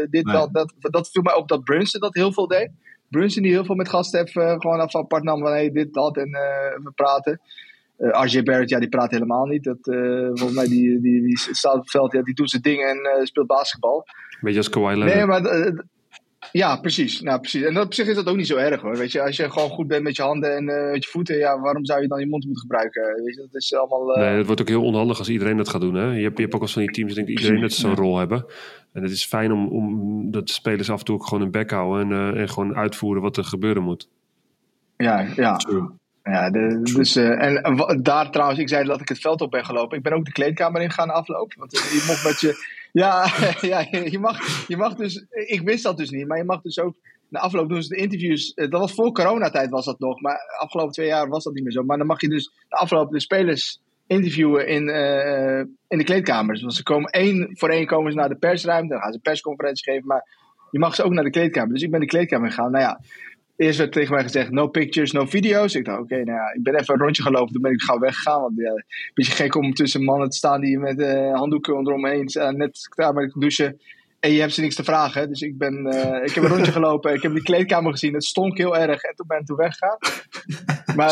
dit, nee. dat, dat viel mij op dat Brunson dat heel veel deed. Brunson die heel veel met gasten heeft uh, gewoon af apart nam van hey, dit, dat en uh, we praten. Uh, RJ Barrett, ja, die praat helemaal niet. Dat, volgens mij die, die, die staat op het veld, ja, die doet zijn dingen en speelt basketbal. Beetje als Kawhi Leonard. Nee, maar ja, precies. Nou, precies. En op zich is dat ook niet zo erg hoor. Weet je, als je gewoon goed bent met je handen en uh, met je voeten, ja, waarom zou je dan je mond moeten gebruiken? Weet je, dat is allemaal. Uh... Nee, het wordt ook heel onhandig als iedereen dat gaat doen. Hè? Je, hebt, je hebt ook als van die teams, denk iedereen dat ze zo'n rol hebben. En het is fijn om, om dat spelers af en toe ook gewoon een bek houden en, uh, en gewoon uitvoeren wat er gebeuren moet. Ja, ja. True. Ja, de, dus, en daar trouwens, ik zei dat ik het veld op ben gelopen. Ik ben ook de kleedkamer in gaan aflopen. Want je mocht met je, ja, ja je, mag, je mag dus. Ik wist dat dus niet, maar je mag dus ook. Na afloop doen ze de interviews. Eh, dat was voor coronatijd was dat nog, maar afgelopen twee jaar was dat niet meer zo. Maar dan mag je dus de afgelopen de spelers interviewen in, uh, in de kleedkamers. Want ze komen één voor één komen ze naar de persruimte, dan gaan ze een persconferentie geven. Maar je mag ze ook naar de kleedkamer. Dus ik ben de kleedkamer gegaan. Nou ja, eerst werd tegen mij gezegd: no pictures, no video's. Ik dacht: oké, okay, nou ja, ik ben even een rondje gelopen. Toen ben ik gauw weggegaan. Want ja, een beetje gek om tussen mannen te staan die met uh, handdoeken eromheen uh, net klaar met douchen. En je hebt ze niks te vragen. Dus ik, ben, uh, ik heb een rondje gelopen. Ik heb die kleedkamer gezien. Het stonk heel erg. En toen ben ik toen weggegaan. Maar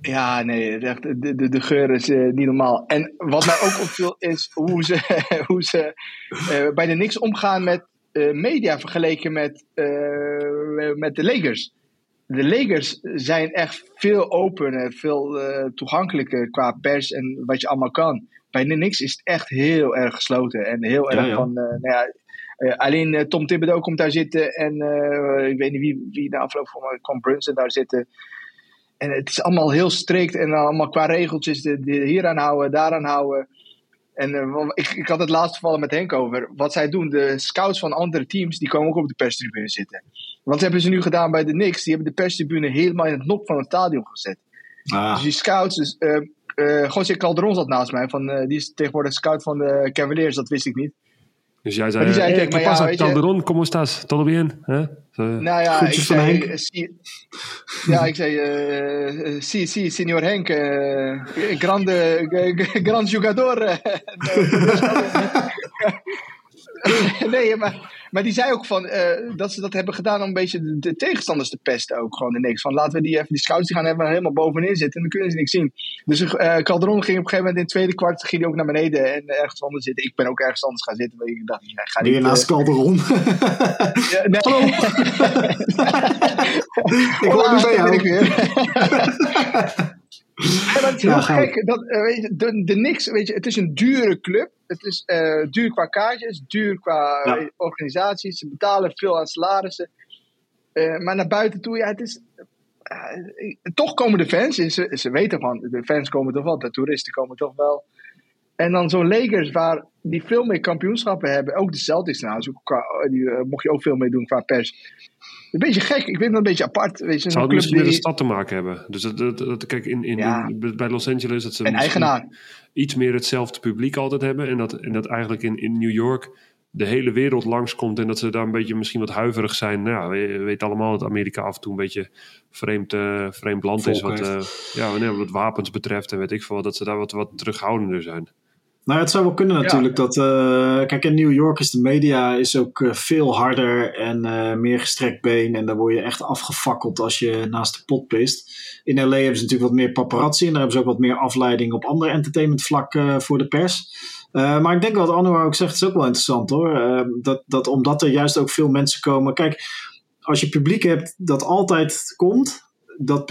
ja, nee, de, de, de geur is niet normaal. En wat mij ook opviel is hoe ze, hoe ze bij de niks omgaan met media vergeleken met, uh, met de Lakers. De Lakers zijn echt veel opener, veel uh, toegankelijker qua pers en wat je allemaal kan. Bij de Knicks is het echt heel erg gesloten en heel erg ja, ja. van, nou ja, alleen Tom Thibodeau komt daar zitten en ik weet niet wie, wie de afgelopen van kwam Brunson daar zitten. En het is allemaal heel strikt en allemaal qua regeltjes, de, de hier aan houden, daaraan houden. En uh, ik, ik had het laatst vallen met Henk over. Wat zij doen, de scouts van andere teams, die komen ook op de perstribune zitten. Wat hebben ze nu gedaan bij de Knicks? Die hebben de perstribune helemaal in het nok van het stadion gezet. Ah. Dus die scouts, dus, uh, uh, José Calderon zat naast mij. Van, uh, die is tegenwoordig scout van de Cavaliers, dat wist ik niet. Dus jij zei, zei hey, hey, ja, Calderon, ¿cómo estás? ¿Todo bien? Huh? Uh, nou ja, ik zei, si, ja, ik zei, uh, si, si, signor Henk, uh, grande, grand jugador. nee, maar maar die zei ook van, uh, dat ze dat hebben gedaan om een beetje de, de, tegenstanders te pesten ook gewoon de niks. Van laten we die even, die scouts die gaan even helemaal bovenin zitten en dan kunnen ze niks zien. Dus uh, Calderon ging op een gegeven moment in het tweede kwart ging hij ook naar beneden en ergens anders zitten. Ik ben ook ergens anders gaan zitten. Ik dacht, ja, ga niet... naast Calderon? ja, nee. Hallo! ik hoor nu bij jou. Ik weer. Het is heel gek. Dat, uh, weet je, de, de niks, weet je, het is een dure club. Het is uh, duur qua kaartjes, duur qua ja. organisaties. Ze betalen veel aan salarissen. Uh, maar naar buiten toe, ja, het is. toch komen de fans. Ze, ze weten van, de fans komen toch wel, de toeristen komen toch wel. En dan zo'n Lakers waar die veel meer kampioenschappen hebben. Ook de Celtics trouwens. Qua, die mocht je ook veel mee doen qua pers. Een beetje gek, ik vind het een beetje apart. Weet je, Zou het misschien die... met de stad te maken hebben? Dus dat, dat, dat kijk, in, in, ja. in, bij Los Angeles dat ze een eigenaar. iets meer hetzelfde publiek altijd hebben. En dat, en dat eigenlijk in, in New York de hele wereld langskomt. En dat ze daar een beetje misschien wat huiverig zijn. Nou, we weten allemaal dat Amerika af en toe een beetje vreemd, uh, vreemd land Volk is. Wat, uh, ja, wat wapens betreft en weet ik veel. Dat ze daar wat, wat terughoudender zijn. Nou, het zou wel kunnen natuurlijk. Ja. Dat, uh, kijk, in New York is de media is ook uh, veel harder en uh, meer gestrekt been. En daar word je echt afgefakkeld als je naast de pot pist. In LA hebben ze natuurlijk wat meer paparazzi. En daar hebben ze ook wat meer afleiding op andere entertainmentvlak voor de pers. maar ik denk wat Anouar ook zegt, is ook wel interessant hoor. dat, dat omdat er juist ook veel mensen komen. Kijk, als je publiek hebt dat altijd komt, dat,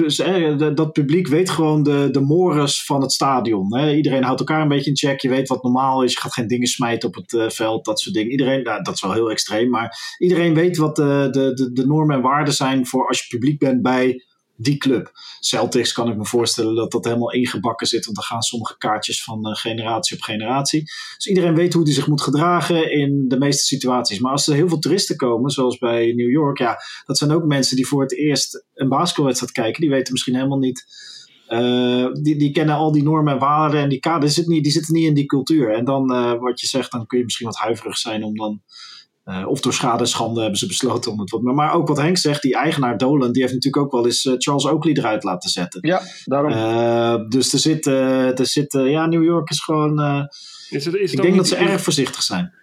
dat publiek weet gewoon de, de mores van het stadion. Hè. Iedereen houdt elkaar een beetje in check. Je weet wat normaal is. Je gaat geen dingen smijten op het uh, veld, dat soort dingen. Iedereen, nou, dat is wel heel extreem, maar iedereen weet wat de, de, de, de normen en waarden zijn voor als je publiek bent bij die club. Celtics kan ik me voorstellen dat dat helemaal ingebakken zit, want dan gaan sommige kaartjes van eh, generatie op generatie. Dus iedereen weet hoe hij zich moet gedragen in de meeste situaties. Maar als er heel veel toeristen komen, zoals bij New York, ja, dat zijn ook mensen die voor het eerst een basketbalwedstrijd kijken. Die weten misschien helemaal niet. eh, die, die kennen al die normen en waarden en die kaders zitten niet, die zitten niet in die cultuur. En dan, eh, wat je zegt, dan kun je misschien wat huiverig zijn om dan eh, of door schade en schande hebben ze besloten om het wat. Maar, maar ook wat Henk zegt, die eigenaar Dolan, die heeft natuurlijk ook wel eens eh, Charles Oakley eruit laten zetten. Ja, daarom. Eh, dus er zit, eh, er zit ja, New York is gewoon. eh, Is het, is het ik denk dat ze erg voorzichtig zijn.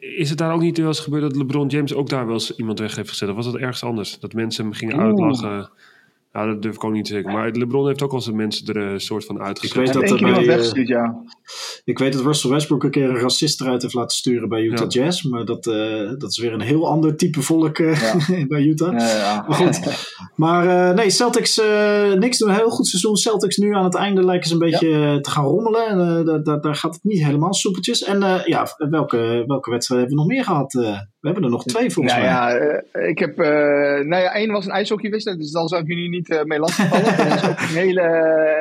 Is het daar ook niet wel eens gebeurd dat LeBron James ook daar wel eens iemand weg heeft gezet? Of was dat ergens anders? Dat mensen hem gingen Oeh. uitlachen? Ja, dat durf ik ook niet te zeggen. Maar LeBron heeft ook wel eens de mensen er een soort van uitgezet. weet Hij dat er bij, weggestuurd, ja. Ik weet dat Russell Westbrook een keer een racist eruit heeft laten sturen bij Utah Jazz. Maar dat, eh, dat is weer een heel ander type volk eh, bij Utah. Ja, ja. Maar goed. Maar eh, nee, Celtics eh, niks doen. Een heel goed seizoen. Celtics nu aan het einde lijken ze een beetje eh, te gaan rommelen. En, eh, daar- daar, daar gaat het niet helemaal soepeltjes. En eh, ja, welke, welke wedstrijden hebben we nog meer gehad? We hebben er nog twee volgens Nou mij. ja, eh, ik heb. eh, nou ja, één was een ijshockeywedstrijd, dus daar zou ik jullie niet eh, mee lastigvallen. dat is ook een hele,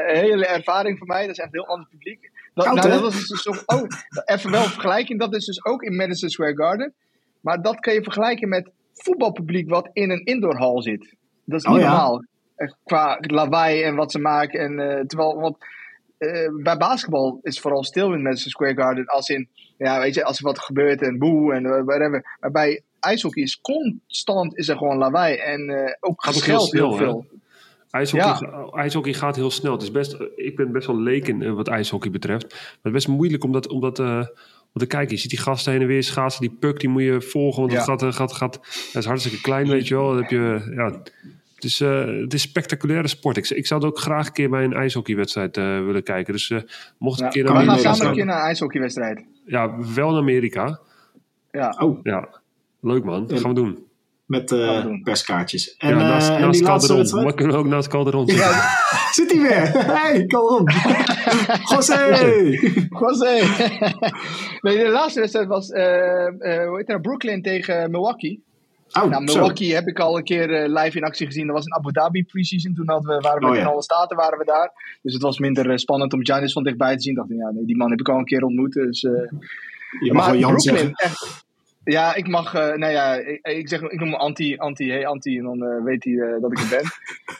hele ervaring voor mij. Dat is echt een heel ander publiek. Dat, Koud, nou, dat was dus ook, oh, even wel een vergelijking. Dat is dus ook in Madison Square Garden. Maar dat kan je vergelijken met voetbalpubliek wat in een indoorhal zit. Dat is Oh niet normaal. Echt Qua lawaai en wat ze maken. En, terwijl, want eh, bij basketbal is vooral stil in Madison Square Garden. Als in, ja, weet je, als er wat gebeurt en boe en eh, whatever. Maar bij ijshockey is constant is er gewoon lawaai. En eh, ook Gaat heel heel, hè? veel. IJshockey, IJshockey gaat heel snel. Het is best, ik ben best wel leek in wat ijshockey betreft. Maar het is best moeilijk om dat, om dat eh, om te kijken. Je ziet die gasten heen en weer schaatsen. Die puck die moet je volgen. Want Ja. het, gaat, gaat, gaat, dat is hartstikke klein, weet je wel. Dan heb je, ja, het, is, eh, het is spectaculaire sport. Ik, ik zou het ook graag een keer bij een ijshockeywedstrijd eh, willen kijken. Dus eh, mocht ik Ja. een keer We je gaan dat een keer naar een ijshockeywedstrijd. Ja, wel in Amerika. Ja. Oh, Ja, leuk man. Dat gaan we doen. met eh, we doen. perskaartjes. En, ja, eh, naast, en naast die laatste Calderon. wedstrijd? Maar kunnen we ook naast Calderon zitten. Ja, Zit hij weer? Hey, Calderon. José! José. nee, de laatste wedstrijd was eh, eh, hoe heet dat, Brooklyn tegen Milwaukee. Oh, Nou, zo. Milwaukee heb ik al een keer eh, live in actie gezien. Dat was in Abu Dhabi preseason. Toen hadden we, waren we Oh, in ja. alle staten waren we daar. Dus het was minder eh, spannend om Giannis van dichtbij te zien. Ik dacht, ja, nee, die man heb ik al een keer ontmoet. Dus, eh, Je mag wel Jan Brooklyn, zeggen. echt. Ja, ik mag, eh, nou ja, ik, ik zeg, ik noem me anti, anti, hey anti, en dan eh, weet hij eh, dat ik het ben.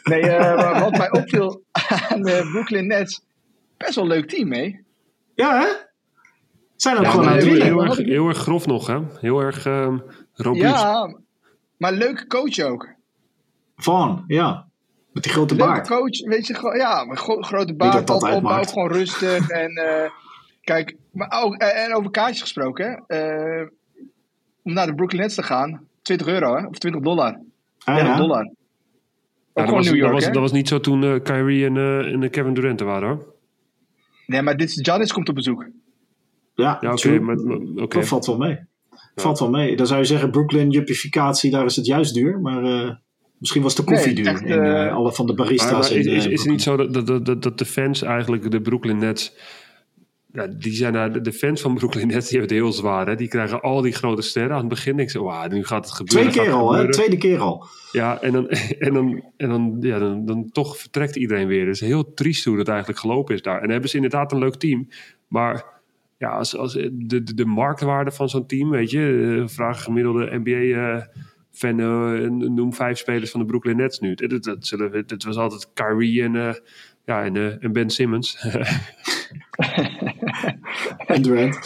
Nee, eh, maar wat mij opviel aan de Brooklyn Nets, best wel een leuk team, hè? Ja, hè? Zijn ook Ja, gewoon maar aan het heel, heel, erg, heel erg grof nog, hè? Heel erg ehm robuust. Ja, maar leuke coach ook. Van, ja. Met die grote Leuke baard. coach, weet je, gewoon, ja, maar gro- grote dat baard, dat uitmaakt. ook gewoon rustig. en eh, kijk, maar ook, eh, en over kaartjes gesproken, hè, eh, om naar de Brooklyn Nets te gaan, 20 euro, hè, of 20 dollar. Ah, 30 ja. dollar. Ja, dat, was, New York, dat, was, dat niet zo toen Kyrie en, eh, en Kevin Durant er waren, hoor. Nee, maar dit is, Giannis komt op bezoek. Ja, Ja, oké. maar- oké. Dat valt wel mee. Valt wel mee. Dan zou je zeggen, Brooklyn, juppificatie, daar is het juist duur. Maar eh, misschien was de koffie Nee, duur. echt, in eh, eh, alle van de barista's. maar in, is, is, is het niet zo dat, dat, dat, dat de fans eigenlijk, de Brooklyn Nets... Ja, die zijn de- fans van Brooklyn Nets, die hebben het heel zwaar. Hè? Die krijgen al die grote sterren. Aan het begin denk ik zo, wauw, nu gaat het gebeuren. Twee keer al, hè? Tweede keer al. Ja, en dan, en dan, en dan, ja, dan, dan toch vertrekt iedereen weer. Het is heel triest hoe dat eigenlijk gelopen is daar. En dan hebben ze inderdaad een leuk team. Maar ja, als, als de, de, de marktwaarde van zo'n team, weet je, eh, vraag gemiddelde NBA-fan, eh, noem vijf spelers van de Brooklyn Nets nu. Dat, dat, dat, zullen we- dat was altijd Kyrie en, eh, ja, en, eh, en Ben Simmons. En Durant.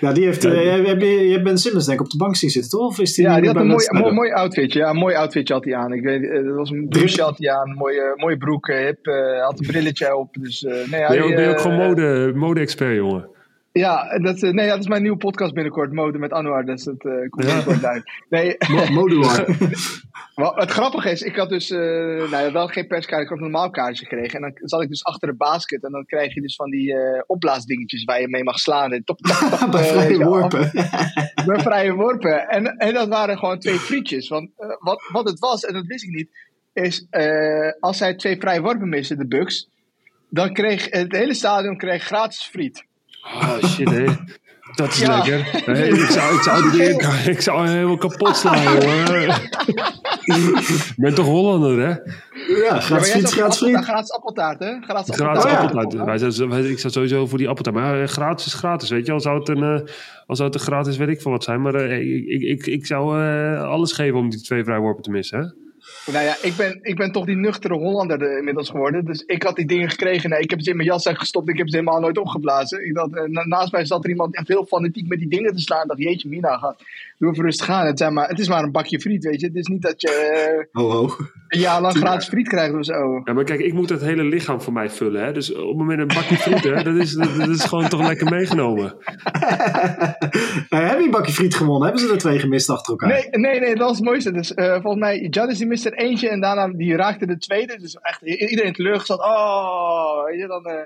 Ja, die heeft, je, je hebt Ben Simmons denk ik op de bank zien zitten, toch? Of is die Ja, die had een mooi, mooi, mooi outfitje. Ja, een mooi outfitje had hij aan. Ik weet, dat was een broesje had hij aan, mooie, mooie broek, hip, eh, had een brilletje op. Dus, eh, nee, ben, je hij, ook, ben je ook gewoon mode, mode-expert, jongen? Ja, en dat, eh, nee, ja, dat is mijn nieuwe podcast binnenkort, Mode met Anwar. Dus dat eh, komt Ja. binnenkort uit. Nee, Modular. Het grappige is, ik had dus eh, nou ja, wel geen perskaart, ik had een normaal kaartje gekregen. En dan zat ik dus achter de basket en dan krijg je dus van die eh, opblaasdingetjes waar je mee mag slaan. En top, top, top, bij vrije worpen. Bij vrije worpen. En, en dat waren gewoon twee frietjes. Want wat, wat het was, en dat wist ik niet, is als zij twee vrije worpen missen, de Bucks, dan kreeg het hele stadion kreeg gratis friet. Oh shit, hé. Dat is Ja. lekker. Hey, ik, zou, ik, zou die ik zou hem helemaal kapot slaan, jongen. Ik ben toch Hollander, hè? Ja, gratis fiets, gratis vriend. Gratis appeltaart, hè? Gratis Gratis Oh, ja. appeltaart. Wij zijn- wij- ik sta sowieso voor die appeltaart. Maar ja, gratis is gratis, weet je. Al zou het een, eh, al zou het een gratis weet ik veel wat zijn. Maar eh, ik, ik, ik, ik zou eh, alles geven om die twee vrijworpen te missen, hè? Nou ja, ik ben, ik ben toch die nuchtere Hollander eh, inmiddels geworden. Dus ik had die dingen gekregen. Nee, ik heb ze in mijn jaszak gestopt. Ik heb ze helemaal nooit opgeblazen. Ik eh, na- naast mij zat er iemand heel fanatiek met die dingen te slaan. Dacht, jeetje, Mina. Doe even rustig aan. Het, zijn maar, het is maar een bakje friet, weet je. Het is niet dat je Ho, ho. een jaar lang gratis friet krijgt of zo. Ja, maar kijk, ik moet het hele lichaam voor mij vullen, hè? Dus op het moment een bakje friet, hè? Dat is, dat, dat is gewoon toch lekker meegenomen. Nou, heb je een bakje friet gewonnen? Hebben ze er twee gemist achter elkaar? Nee, nee, nee, dat was het mooiste. Dus eh, volgens mij, Giannis die miste er eentje en daarna die raakte de tweede. Dus echt iedereen teleurgesteld. Oh, weet je, dan... eh,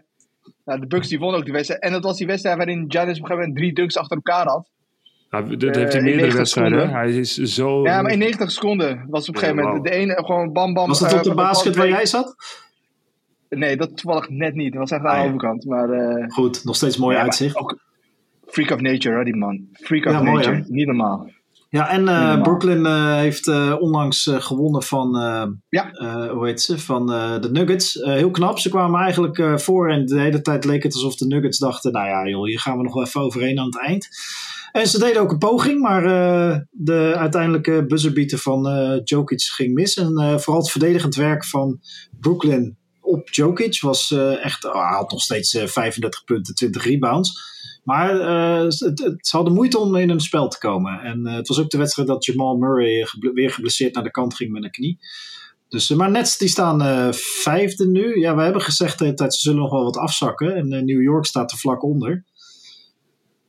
nou, de Bucks die won ook de wedstrijd. En dat was die wedstrijd waarin Giannis op een gegeven moment drie dunks achter elkaar had. Nou, dat Eh, heeft hij meerdere 90 wedstrijden. hè? seconden. Hij is zo... Ja, maar in 90 seconden was op een gegeven moment de ene gewoon bam bam. Was dat eh, op de van bal basket waar jij zat? Nee, dat toevallig net niet. Dat was echt aan Ah, de ja. overkant. Maar eh, Goed, nog steeds mooi ja, uitzicht. ook freak of nature, hoor, die man. Freak of Ja, nature. hè? Niet normaal. Ja, en eh. Brooklyn eh, heeft eh, onlangs eh, gewonnen van, eh, Ja. eh, hoe heet ze, van eh, de Nuggets. Eh, heel knap, ze kwamen eigenlijk eh, voor en de hele tijd leek het alsof de Nuggets dachten, nou ja joh, hier gaan we nog wel even overheen aan het eind. En ze deden ook een poging, maar eh, de uiteindelijke buzzerbeater van eh Jokic ging mis. En eh, vooral het verdedigend werk van Brooklyn op Jokic was echt, hij had nog steeds eh, 35 punten, 20 rebounds. Maar het, het- ze hadden moeite om in een spel te komen. En het was ook de wedstrijd dat Jamal Murray weer geblesseerd naar de kant ging met een knie. Dus, maar Nets die staan vijfde nu. Ja, we hebben gezegd tijd ze zullen nog wel wat afzakken. En New York staat er vlak onder.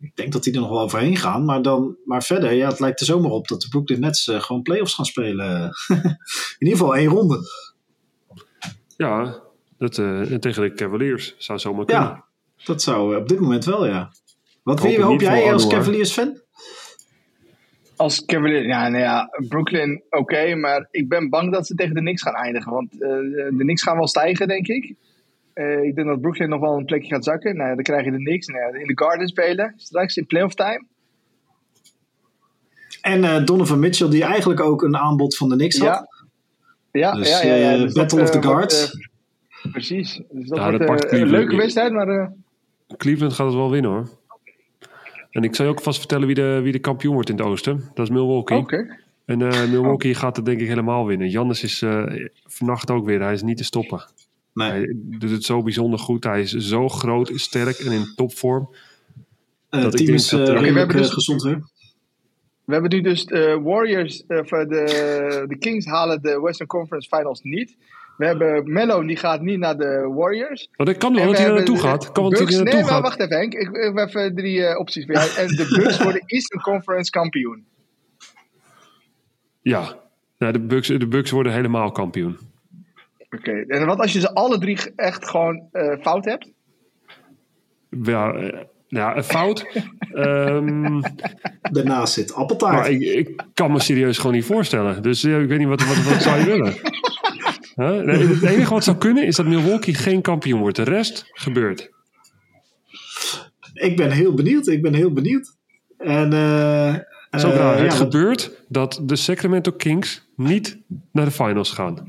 Ik denk dat die er nog wel overheen gaan. Maar, dan, maar verder, ja, het lijkt er zomaar op dat de Brooklyn Nets eh, gewoon playoffs gaan spelen. in ieder geval één ronde. Ja, dat, eh, tegen de Cavaliers zou zomaar kunnen. Ja, dat zou eh, op dit moment wel, ja. Wat Hoop hoop jij als Anwar. Cavaliers fan? Als Cavaliers, ja, nou ja, Brooklyn oké, maar ik ben bang dat ze tegen de Knicks gaan eindigen. Want eh, de Knicks gaan wel stijgen, denk ik. Eh, ik denk dat Brooklyn nog wel een plekje gaat zakken. Nou, dan krijg je de Knicks nou in de Garden spelen. Straks in playoff time. En eh, Donovan Mitchell, die eigenlijk ook een aanbod van de Knicks had. Ja. Ja, Dus, ja, ja, ja. eh, Dus Battle dat, of the Guards. precies. Dus dat Ja, wordt een leuke wedstrijd, maar eh, Cleveland gaat het wel winnen hoor. En ik zal je ook vast vertellen wie de, wie de kampioen wordt in het oosten. Dat is Milwaukee. oké. En eh, Milwaukee gaat het denk ik helemaal winnen. Jannis is eh, vannacht ook weer. Hij is niet te stoppen. Nee. Hij doet het zo bijzonder goed. Hij is zo groot, sterk en in topvorm. Eh, dat ik team denk is dat, eh, we hebben dus- gezond weer. We hebben nu dus de Warriors, eh, of, eh, de, de Kings halen de Western Conference Finals niet. We hebben Melo, die gaat niet naar de Warriors. Maar dat kan wel dat we hij er naartoe de gaat. Kan Bucks- er nee, naartoe maar gaat. wacht even Henk. Ik, ik heb even drie eh, opties voor jou. En de Bucks worden Eastern Conference kampioen. Ja. Nou, de, Bucks, de Bucks worden helemaal kampioen. Oké, en wat als je ze alle drie echt gewoon eh, fout hebt? Ja, eh, ja een fout. Ehm, Daarnaast zit appeltaart. maar ik, ik kan me serieus gewoon niet voorstellen. Dus eh, ik weet niet wat, wat, wat zou je willen. Huh? Nee, het enige wat zou kunnen is dat Milwaukee geen kampioen wordt. De rest gebeurt. Ik ben heel benieuwd. Ik ben heel benieuwd. En eh Het ja, gebeurt dat de Sacramento Kings niet naar de finals gaan.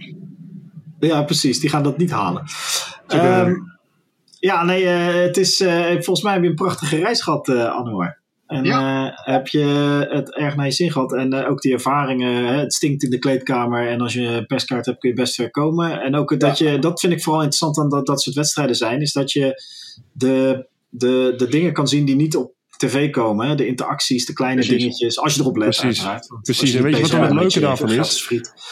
Ja, precies. Die gaan dat niet halen. eh, Ehm, ja, nee, eh, het is, eh, volgens mij heb je een prachtige reis gehad, eh Anouar. En heb je het erg naar je zin gehad. En ook die ervaringen. Het stinkt in de kleedkamer. En als je een perskaart hebt, kun je best ver komen. En ook dat je, dat vind ik vooral interessant aan dat, dat soort wedstrijden zijn. Is dat je de, de, de dingen kan zien die niet op tv komen. Hè? De interacties, de kleine Precies. dingetjes. Als je erop let, Precies. uiteraard. Want Precies. En weet je wat dan het leuke daarvan is?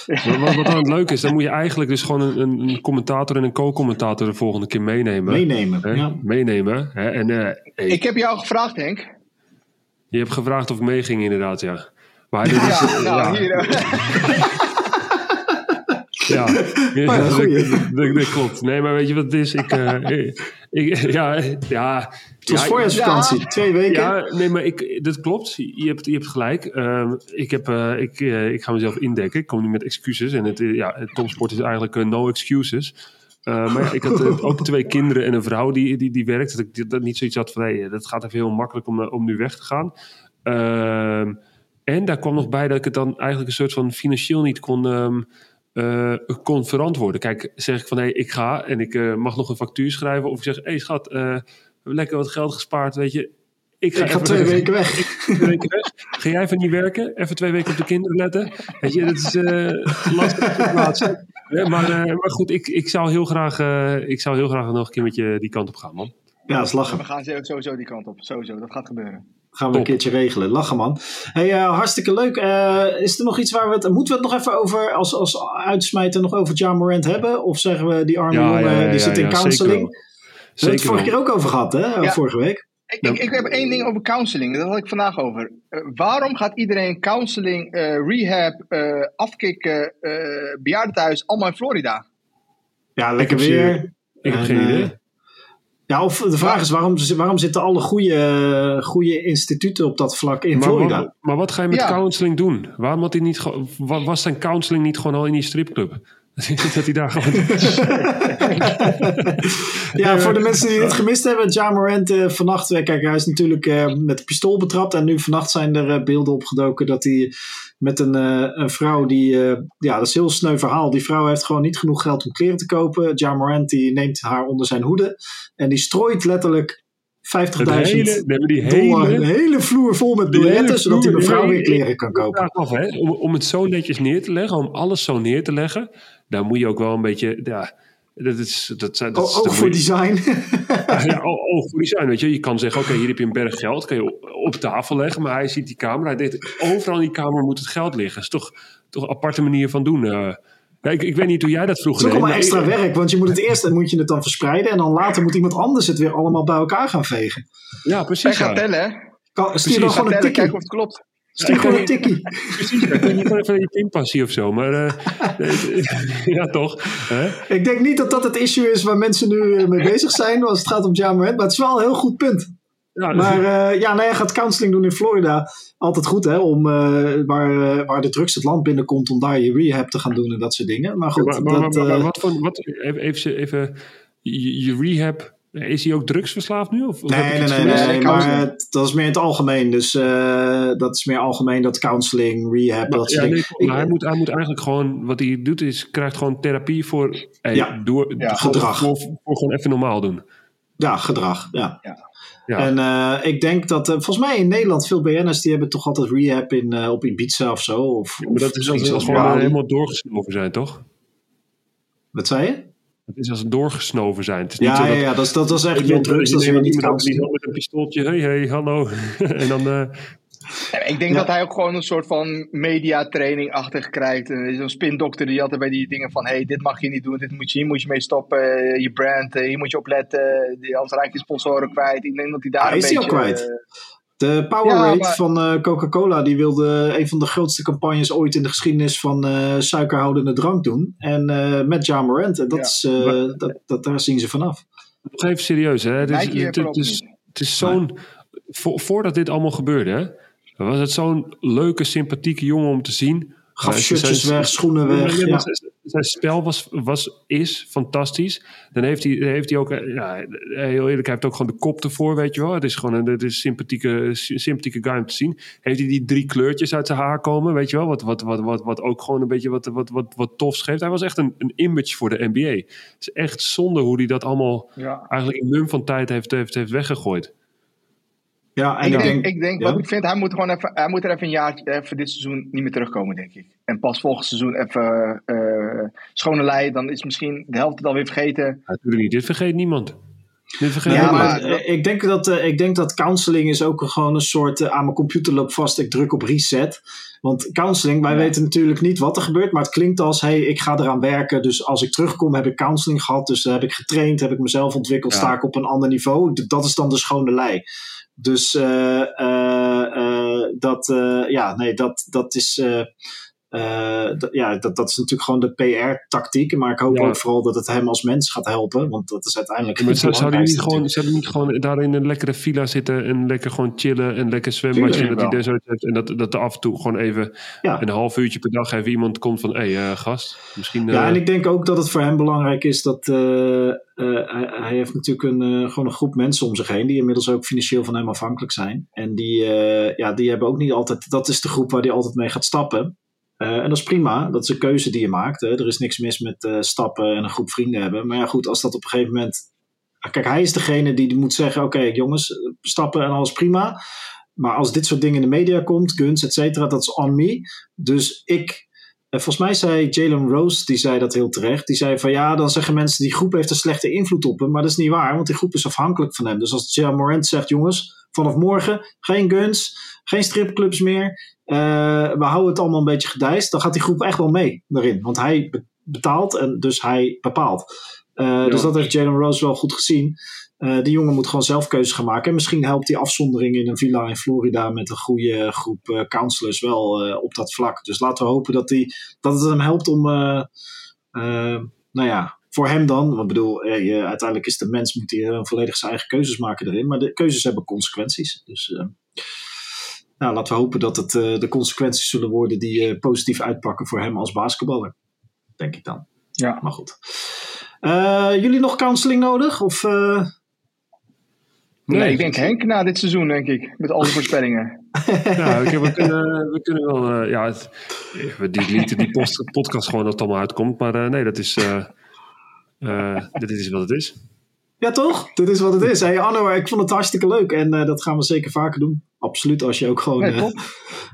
Wat, wat, wat dan het leuke is, dan moet je eigenlijk dus gewoon een, een, commentator en een co-commentator de volgende keer meenemen. Meenemen. Hè? Ja. Meenemen. Hè? En eh, hey, Ik heb jou gevraagd, Henk. je hebt gevraagd of ik meeging inderdaad, ja. Maar is, Ja, nou, ja, hier. ja, ja, dat, klopt. Nee, maar weet je wat het is? Ik, eh, ik, ja, ja, Het was ja, voorjaarsvakantie. Twee weken. Ja, nee, maar ik, dat klopt. Je hebt, je hebt gelijk. Ehm, ik, heb, eh, ik, eh, ik ga mezelf indekken. Ik kom nu met excuses. En het, ja, het topsport is eigenlijk no excuses. Eh, maar ja, ik had ook twee kinderen en een vrouw die, die, die werkt. Dat ik dat niet zoiets had van, hey, dat gaat even heel makkelijk om, om nu weg te gaan. Ehm, En daar kwam nog bij dat ik het dan eigenlijk een soort van financieel niet kon, ehm, eh, kon verantwoorden. Kijk, zeg ik van hé, hey, ik ga en ik eh, mag nog een factuur schrijven. Of ik zeg, hé hey, schat, uh, we hebben lekker wat geld gespaard, weet je. Ik ga, ik ga twee weken weg. Twee weken weg. Ga jij even niet werken? Even twee weken op de kinderen letten? Weet je, dat is lastig plaatsen. Ja, maar, maar goed, ik, ik, zou heel graag, ik zou heel graag nog een keer met je die kant op gaan, man. Ja, dat is lachen. We gaan sowieso die kant op. Sowieso, dat gaat gebeuren. Gaan we Top. een keertje regelen. Lachen man. Hey, uh, hartstikke leuk. Uh, is er nog iets waar we het... Moeten we het nog even over, als, als uitsmijter, nog over John Morant hebben? Of zeggen we, die arme ja, jongen, ja, ja, die zit in counseling? Zeker we hebben het vorige keer ook over gehad, hè? Vorige week. Ik, ik, ik, heb één ding over counseling. Dat had ik vandaag over. Uh, waarom gaat iedereen counseling, rehab, afkicken, bejaardentehuis allemaal in Florida? Ja, lekker weer. Ik heb geen idee. Ja, of de vraag is waarom, waarom zitten alle goede, goede instituten op dat vlak in maar, Florida? Maar, maar, wat ga je met ja. counseling doen? Waarom had hij niet, was zijn counseling niet gewoon al in die stripclub? dat hij daar gewoon. ja, voor de mensen die het gemist hebben, Ja Morant uh, vannacht. Kijk, hij is natuurlijk uh, met een pistool betrapt. En nu vannacht zijn er uh, beelden opgedoken dat hij met een, een vrouw die. ja, dat is een heel sneu verhaal. Die vrouw heeft gewoon niet genoeg geld om kleren te kopen. Ja Morant die neemt haar onder zijn hoede. En die strooit letterlijk 50.000 hele, dollar. Een hele vloer vol met biljetten, zodat die mevrouw weer kleren kan kopen. Af, hè? Om, om het zo netjes neer te leggen, om alles zo neer te leggen, dan moet je ook wel een beetje. Ja, dat is, dat, dat, dat ook voor design. ja, ook voor design. Weet je. je kan zeggen: oké, hier heb je een berg geld, kan je op tafel leggen, maar hij ziet die kamer. Hij denkt: overal in die kamer moet het geld liggen. Dat is toch, toch een aparte manier van doen. Uh, ja, ik, ik, weet niet hoe jij dat vroeger deed. Het is ook allemaal extra werk, want je moet het eerst moet je het dan verspreiden en dan later moet iemand anders het weer allemaal bij elkaar gaan vegen. Ja, precies. Hij gaat tellen, hè? Kan, stuur dan gewoon een tikkie. Kijken of het klopt. Stuur ja, gewoon een tikkie. Precies, ik weet niet gewoon even je pinpassie of zo, maar uh, ja toch. Hè? Ik denk niet dat dat het issue is waar mensen nu mee bezig zijn als het gaat om Jamarant, maar het is wel een heel goed punt. Ja, maar uh, ja, nou, hij gaat counseling doen in Florida. Altijd goed, hè? Om, uh, waar, uh, waar de drugs het land binnenkomt, om daar je rehab te gaan doen en dat soort dingen. Maar goed, ja, maar, dat, maar, maar, wat voor, wat, even, even, even je, je rehab is hij ook drugsverslaafd nu? Of, nee, nee, nee, nee, nee, maar het, dat is meer in het algemeen. Dus uh, dat is meer algemeen dat counseling, rehab, maar, dat ja, soort nee, dingen. hij, moet, hij moet eigenlijk gewoon, wat hij doet is, krijgt gewoon therapie voor, hey, Ja, door, ja, gedrag. Voor, voor gewoon even normaal doen. Ja, gedrag, ja. Ja. En uh, ik denk dat, uh, volgens mij in Nederland, veel BN'ers die hebben toch altijd rehab in, uh, op Ibiza of zo. Of, Ja, maar dat is als Bali. helemaal doorgesnoven zijn, toch? Wat zei je? Het is als ze doorgesnoven zijn. Het is niet Ja, zo ja, dat ja, dat is, dat is echt weer drugs, je dat is weer niet loopt met een pistooltje. Hey, hey, hallo. en dan... Ja, Ik denk Ja. dat hij ook gewoon een soort van mediatraining-achtig krijgt. En Zo'n spindokter die altijd bij die dingen van... hey, dit mag je niet doen, dit moet je, hier moet je mee stoppen. eh, Je brand, eh, hier moet je op letten. die- Anders raak je sponsoren kwijt. Ik denk dat hij daar een is hij beetje... al kwijt? eh, De Powerade Ja, maar- van eh, Coca-Cola, die wilde een van de grootste campagnes ooit in de geschiedenis van eh, suikerhoudende drank doen. En eh, met Ja Morant. En dat Ja. is, eh, dat, dat, daar zien ze vanaf. nog even serieus, hè. Het is, het, is, niet. het is zo'n... Vo, voordat dit allemaal gebeurde, hè, was het zo'n leuke, sympathieke jongen om te zien. Gaf Eh, shirtjes zijn- weg, schoenen weg. Ja. zijn, zijn spel was, was, is fantastisch. Dan heeft hij, dan heeft hij ook, eh, ja, heel eerlijk, hij heeft ook gewoon de kop ervoor, weet je wel. Het is gewoon een, het is een sympathieke, sympathieke guy om te zien. Heeft hij die drie kleurtjes uit zijn haar komen, weet je wel. Wat, wat, wat, wat, wat ook gewoon een beetje wat, wat, wat, wat tofs geeft. Hij was echt een, een image voor de NBA. Het is echt zonde hoe hij dat allemaal ja. eigenlijk in mum van tijd heeft, heeft, heeft weggegooid. Ja, en ik, ik denk, denk, ik denk ja. wat ik vind, hij moet gewoon even, hij moet er even een jaar, even dit seizoen niet meer terugkomen, denk ik. En pas volgend seizoen even eh schone lei, dan is misschien de helft het alweer vergeten. Natuurlijk niet. Dit vergeet niemand. Dit vergeet Ja, niemand. maar eh, ik denk, dat, eh, ik denk dat counseling is ook gewoon een soort aan mijn computer loopt vast, ik druk op reset. Want counseling, wij Ja. weten natuurlijk niet wat er gebeurt, maar het klinkt als, hey, ik ga eraan werken. Dus als ik terugkom heb ik counseling gehad, dus heb ik getraind, heb ik mezelf ontwikkeld, Ja. sta ik op een ander niveau. Dat is dan de schone lei. Dus eh, eh, eh, dat, ja, nee, dat, dat is... eh, ja, dat, dat is natuurlijk gewoon de PR-tactiek. Maar ik hoop Ja. ook vooral dat het hem als mens gaat helpen. Want dat is uiteindelijk Maar het zou, zou, die niet gewoon, zou niet gewoon daar in een lekkere villa zitten en lekker gewoon chillen en lekker zwembadje en dat hij heeft en dat, dat er af en toe gewoon even Ja. een half uurtje per dag even iemand komt van hé hey, eh, gast, misschien... Ja, eh, en ik denk ook dat het voor hem belangrijk is dat eh, eh, hij, hij heeft natuurlijk een, gewoon een groep mensen om zich heen die inmiddels ook financieel van hem afhankelijk zijn. En die, eh, ja, die hebben ook niet altijd, dat is de groep waar hij altijd mee gaat stappen. Eh, en dat is prima, dat is een keuze die je maakt. Hè. Er is niks mis met eh, stappen en een groep vrienden hebben. Maar ja, goed, als dat op een gegeven moment. Kijk, hij is degene die moet zeggen: Oké, jongens, stappen en alles prima. Maar als dit soort dingen in de media komt, guns, et cetera, dat is on me. Dus ik en volgens mij zei Jalen Rose, die zei dat heel terecht. Die zei van ja, dan zeggen mensen die groep heeft een slechte invloed op hem. Maar dat is niet waar, want die groep is afhankelijk van hem. Dus als Ja Morant zegt, jongens, vanaf morgen geen guns, geen stripclubs meer. Eh, we houden het allemaal een beetje gedijst. Dan gaat die groep echt wel mee daarin. Want hij be- betaalt en dus hij bepaalt. Eh, Dus dat heeft Jalen Rose wel goed gezien. Eh, die jongen moet gewoon zelf keuzes gaan maken. En misschien helpt die afzondering in een villa in Florida met een goede groep counselors wel op dat vlak. Dus laten we hopen dat, die, dat het hem helpt om, nou ja, voor hem dan. Want ik bedoel, je- uiteindelijk is de mens, moet hij volledig zijn eigen keuzes maken erin. Maar de keuzes hebben consequenties. Dus nou, laten we hopen dat het eh, de consequenties zullen worden die eh, positief uitpakken voor hem als basketballer. Denk ik dan. Ja. Maar goed. Eh, jullie nog counseling nodig? Of, eh, Nee, ik denk Henk na dit seizoen, denk ik. Met al die voorspellingen. Ja, oké, we, kunnen, we kunnen wel. eh, ja, het, we deleten die post, podcast gewoon dat het allemaal uitkomt. Maar eh, nee, dat is. eh, eh, dit is wat het is. Ja, toch? Dit is wat het is. Hey, Anno, ik vond het hartstikke leuk. En eh, dat gaan we zeker vaker doen. Absoluut, als je ook gewoon... Nee,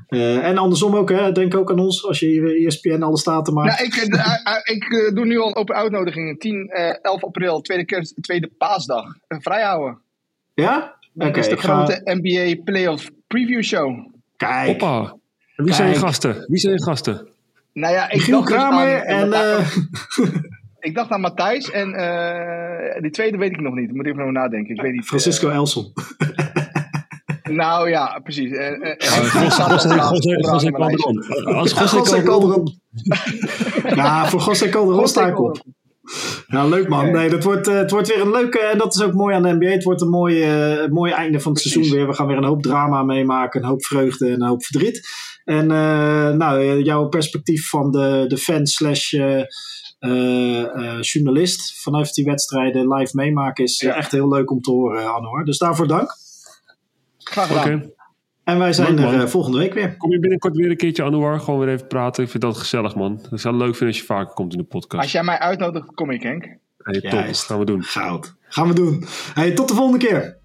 eh, eh, en andersom ook, hè. Denk ook aan ons als je ESPN alle staten maakt. Nou, ik, eh, ik doe nu al een open uitnodiging. 10, eh 11 april, tweede, kerst, tweede paasdag. Vrijhouden. Ja? Oké, Dat is de ga... grote NBA Playoff Preview Show. Kijk. Hoppa. Wie zijn je Kijk. gasten? Wie zijn je gasten? Nou ja, ik dacht dus Kramer aan, en... eh, Ik dacht aan Matthijs en eh, die tweede weet ik nog niet. Moet ik even over nadenken. Ik weet niet. Francisco Elson. Nou ja, precies. José. Calderon. Als José Calderon. Ja, voor José Calderon sta ik op. Nou, leuk man. Nee, dat wordt, eh, het wordt weer een leuke, en dat is ook mooi aan de NBA. Het wordt een mooi, eh, mooi einde van het Precies. seizoen weer. We gaan weer een hoop drama meemaken, een hoop vreugde en een hoop verdriet. En eh, nou, jouw perspectief van de, de fan slash journalist vanuit die wedstrijden live meemaken is Ja. echt heel leuk om te horen, Anne hoor. Dus daarvoor dank. Graag Oké. gedaan. En wij zijn Leuk, er man. eh, volgende week weer. Kom je binnenkort weer een keertje Anouar? Gewoon weer even praten. Ik vind dat gezellig, man. Ik zou het leuk vinden als je vaker komt in de podcast. Als jij mij uitnodigt, kom ik, Henk. Hey, top, Juist. gaan we doen. Goud. Gaan we doen. Hey, tot de volgende keer.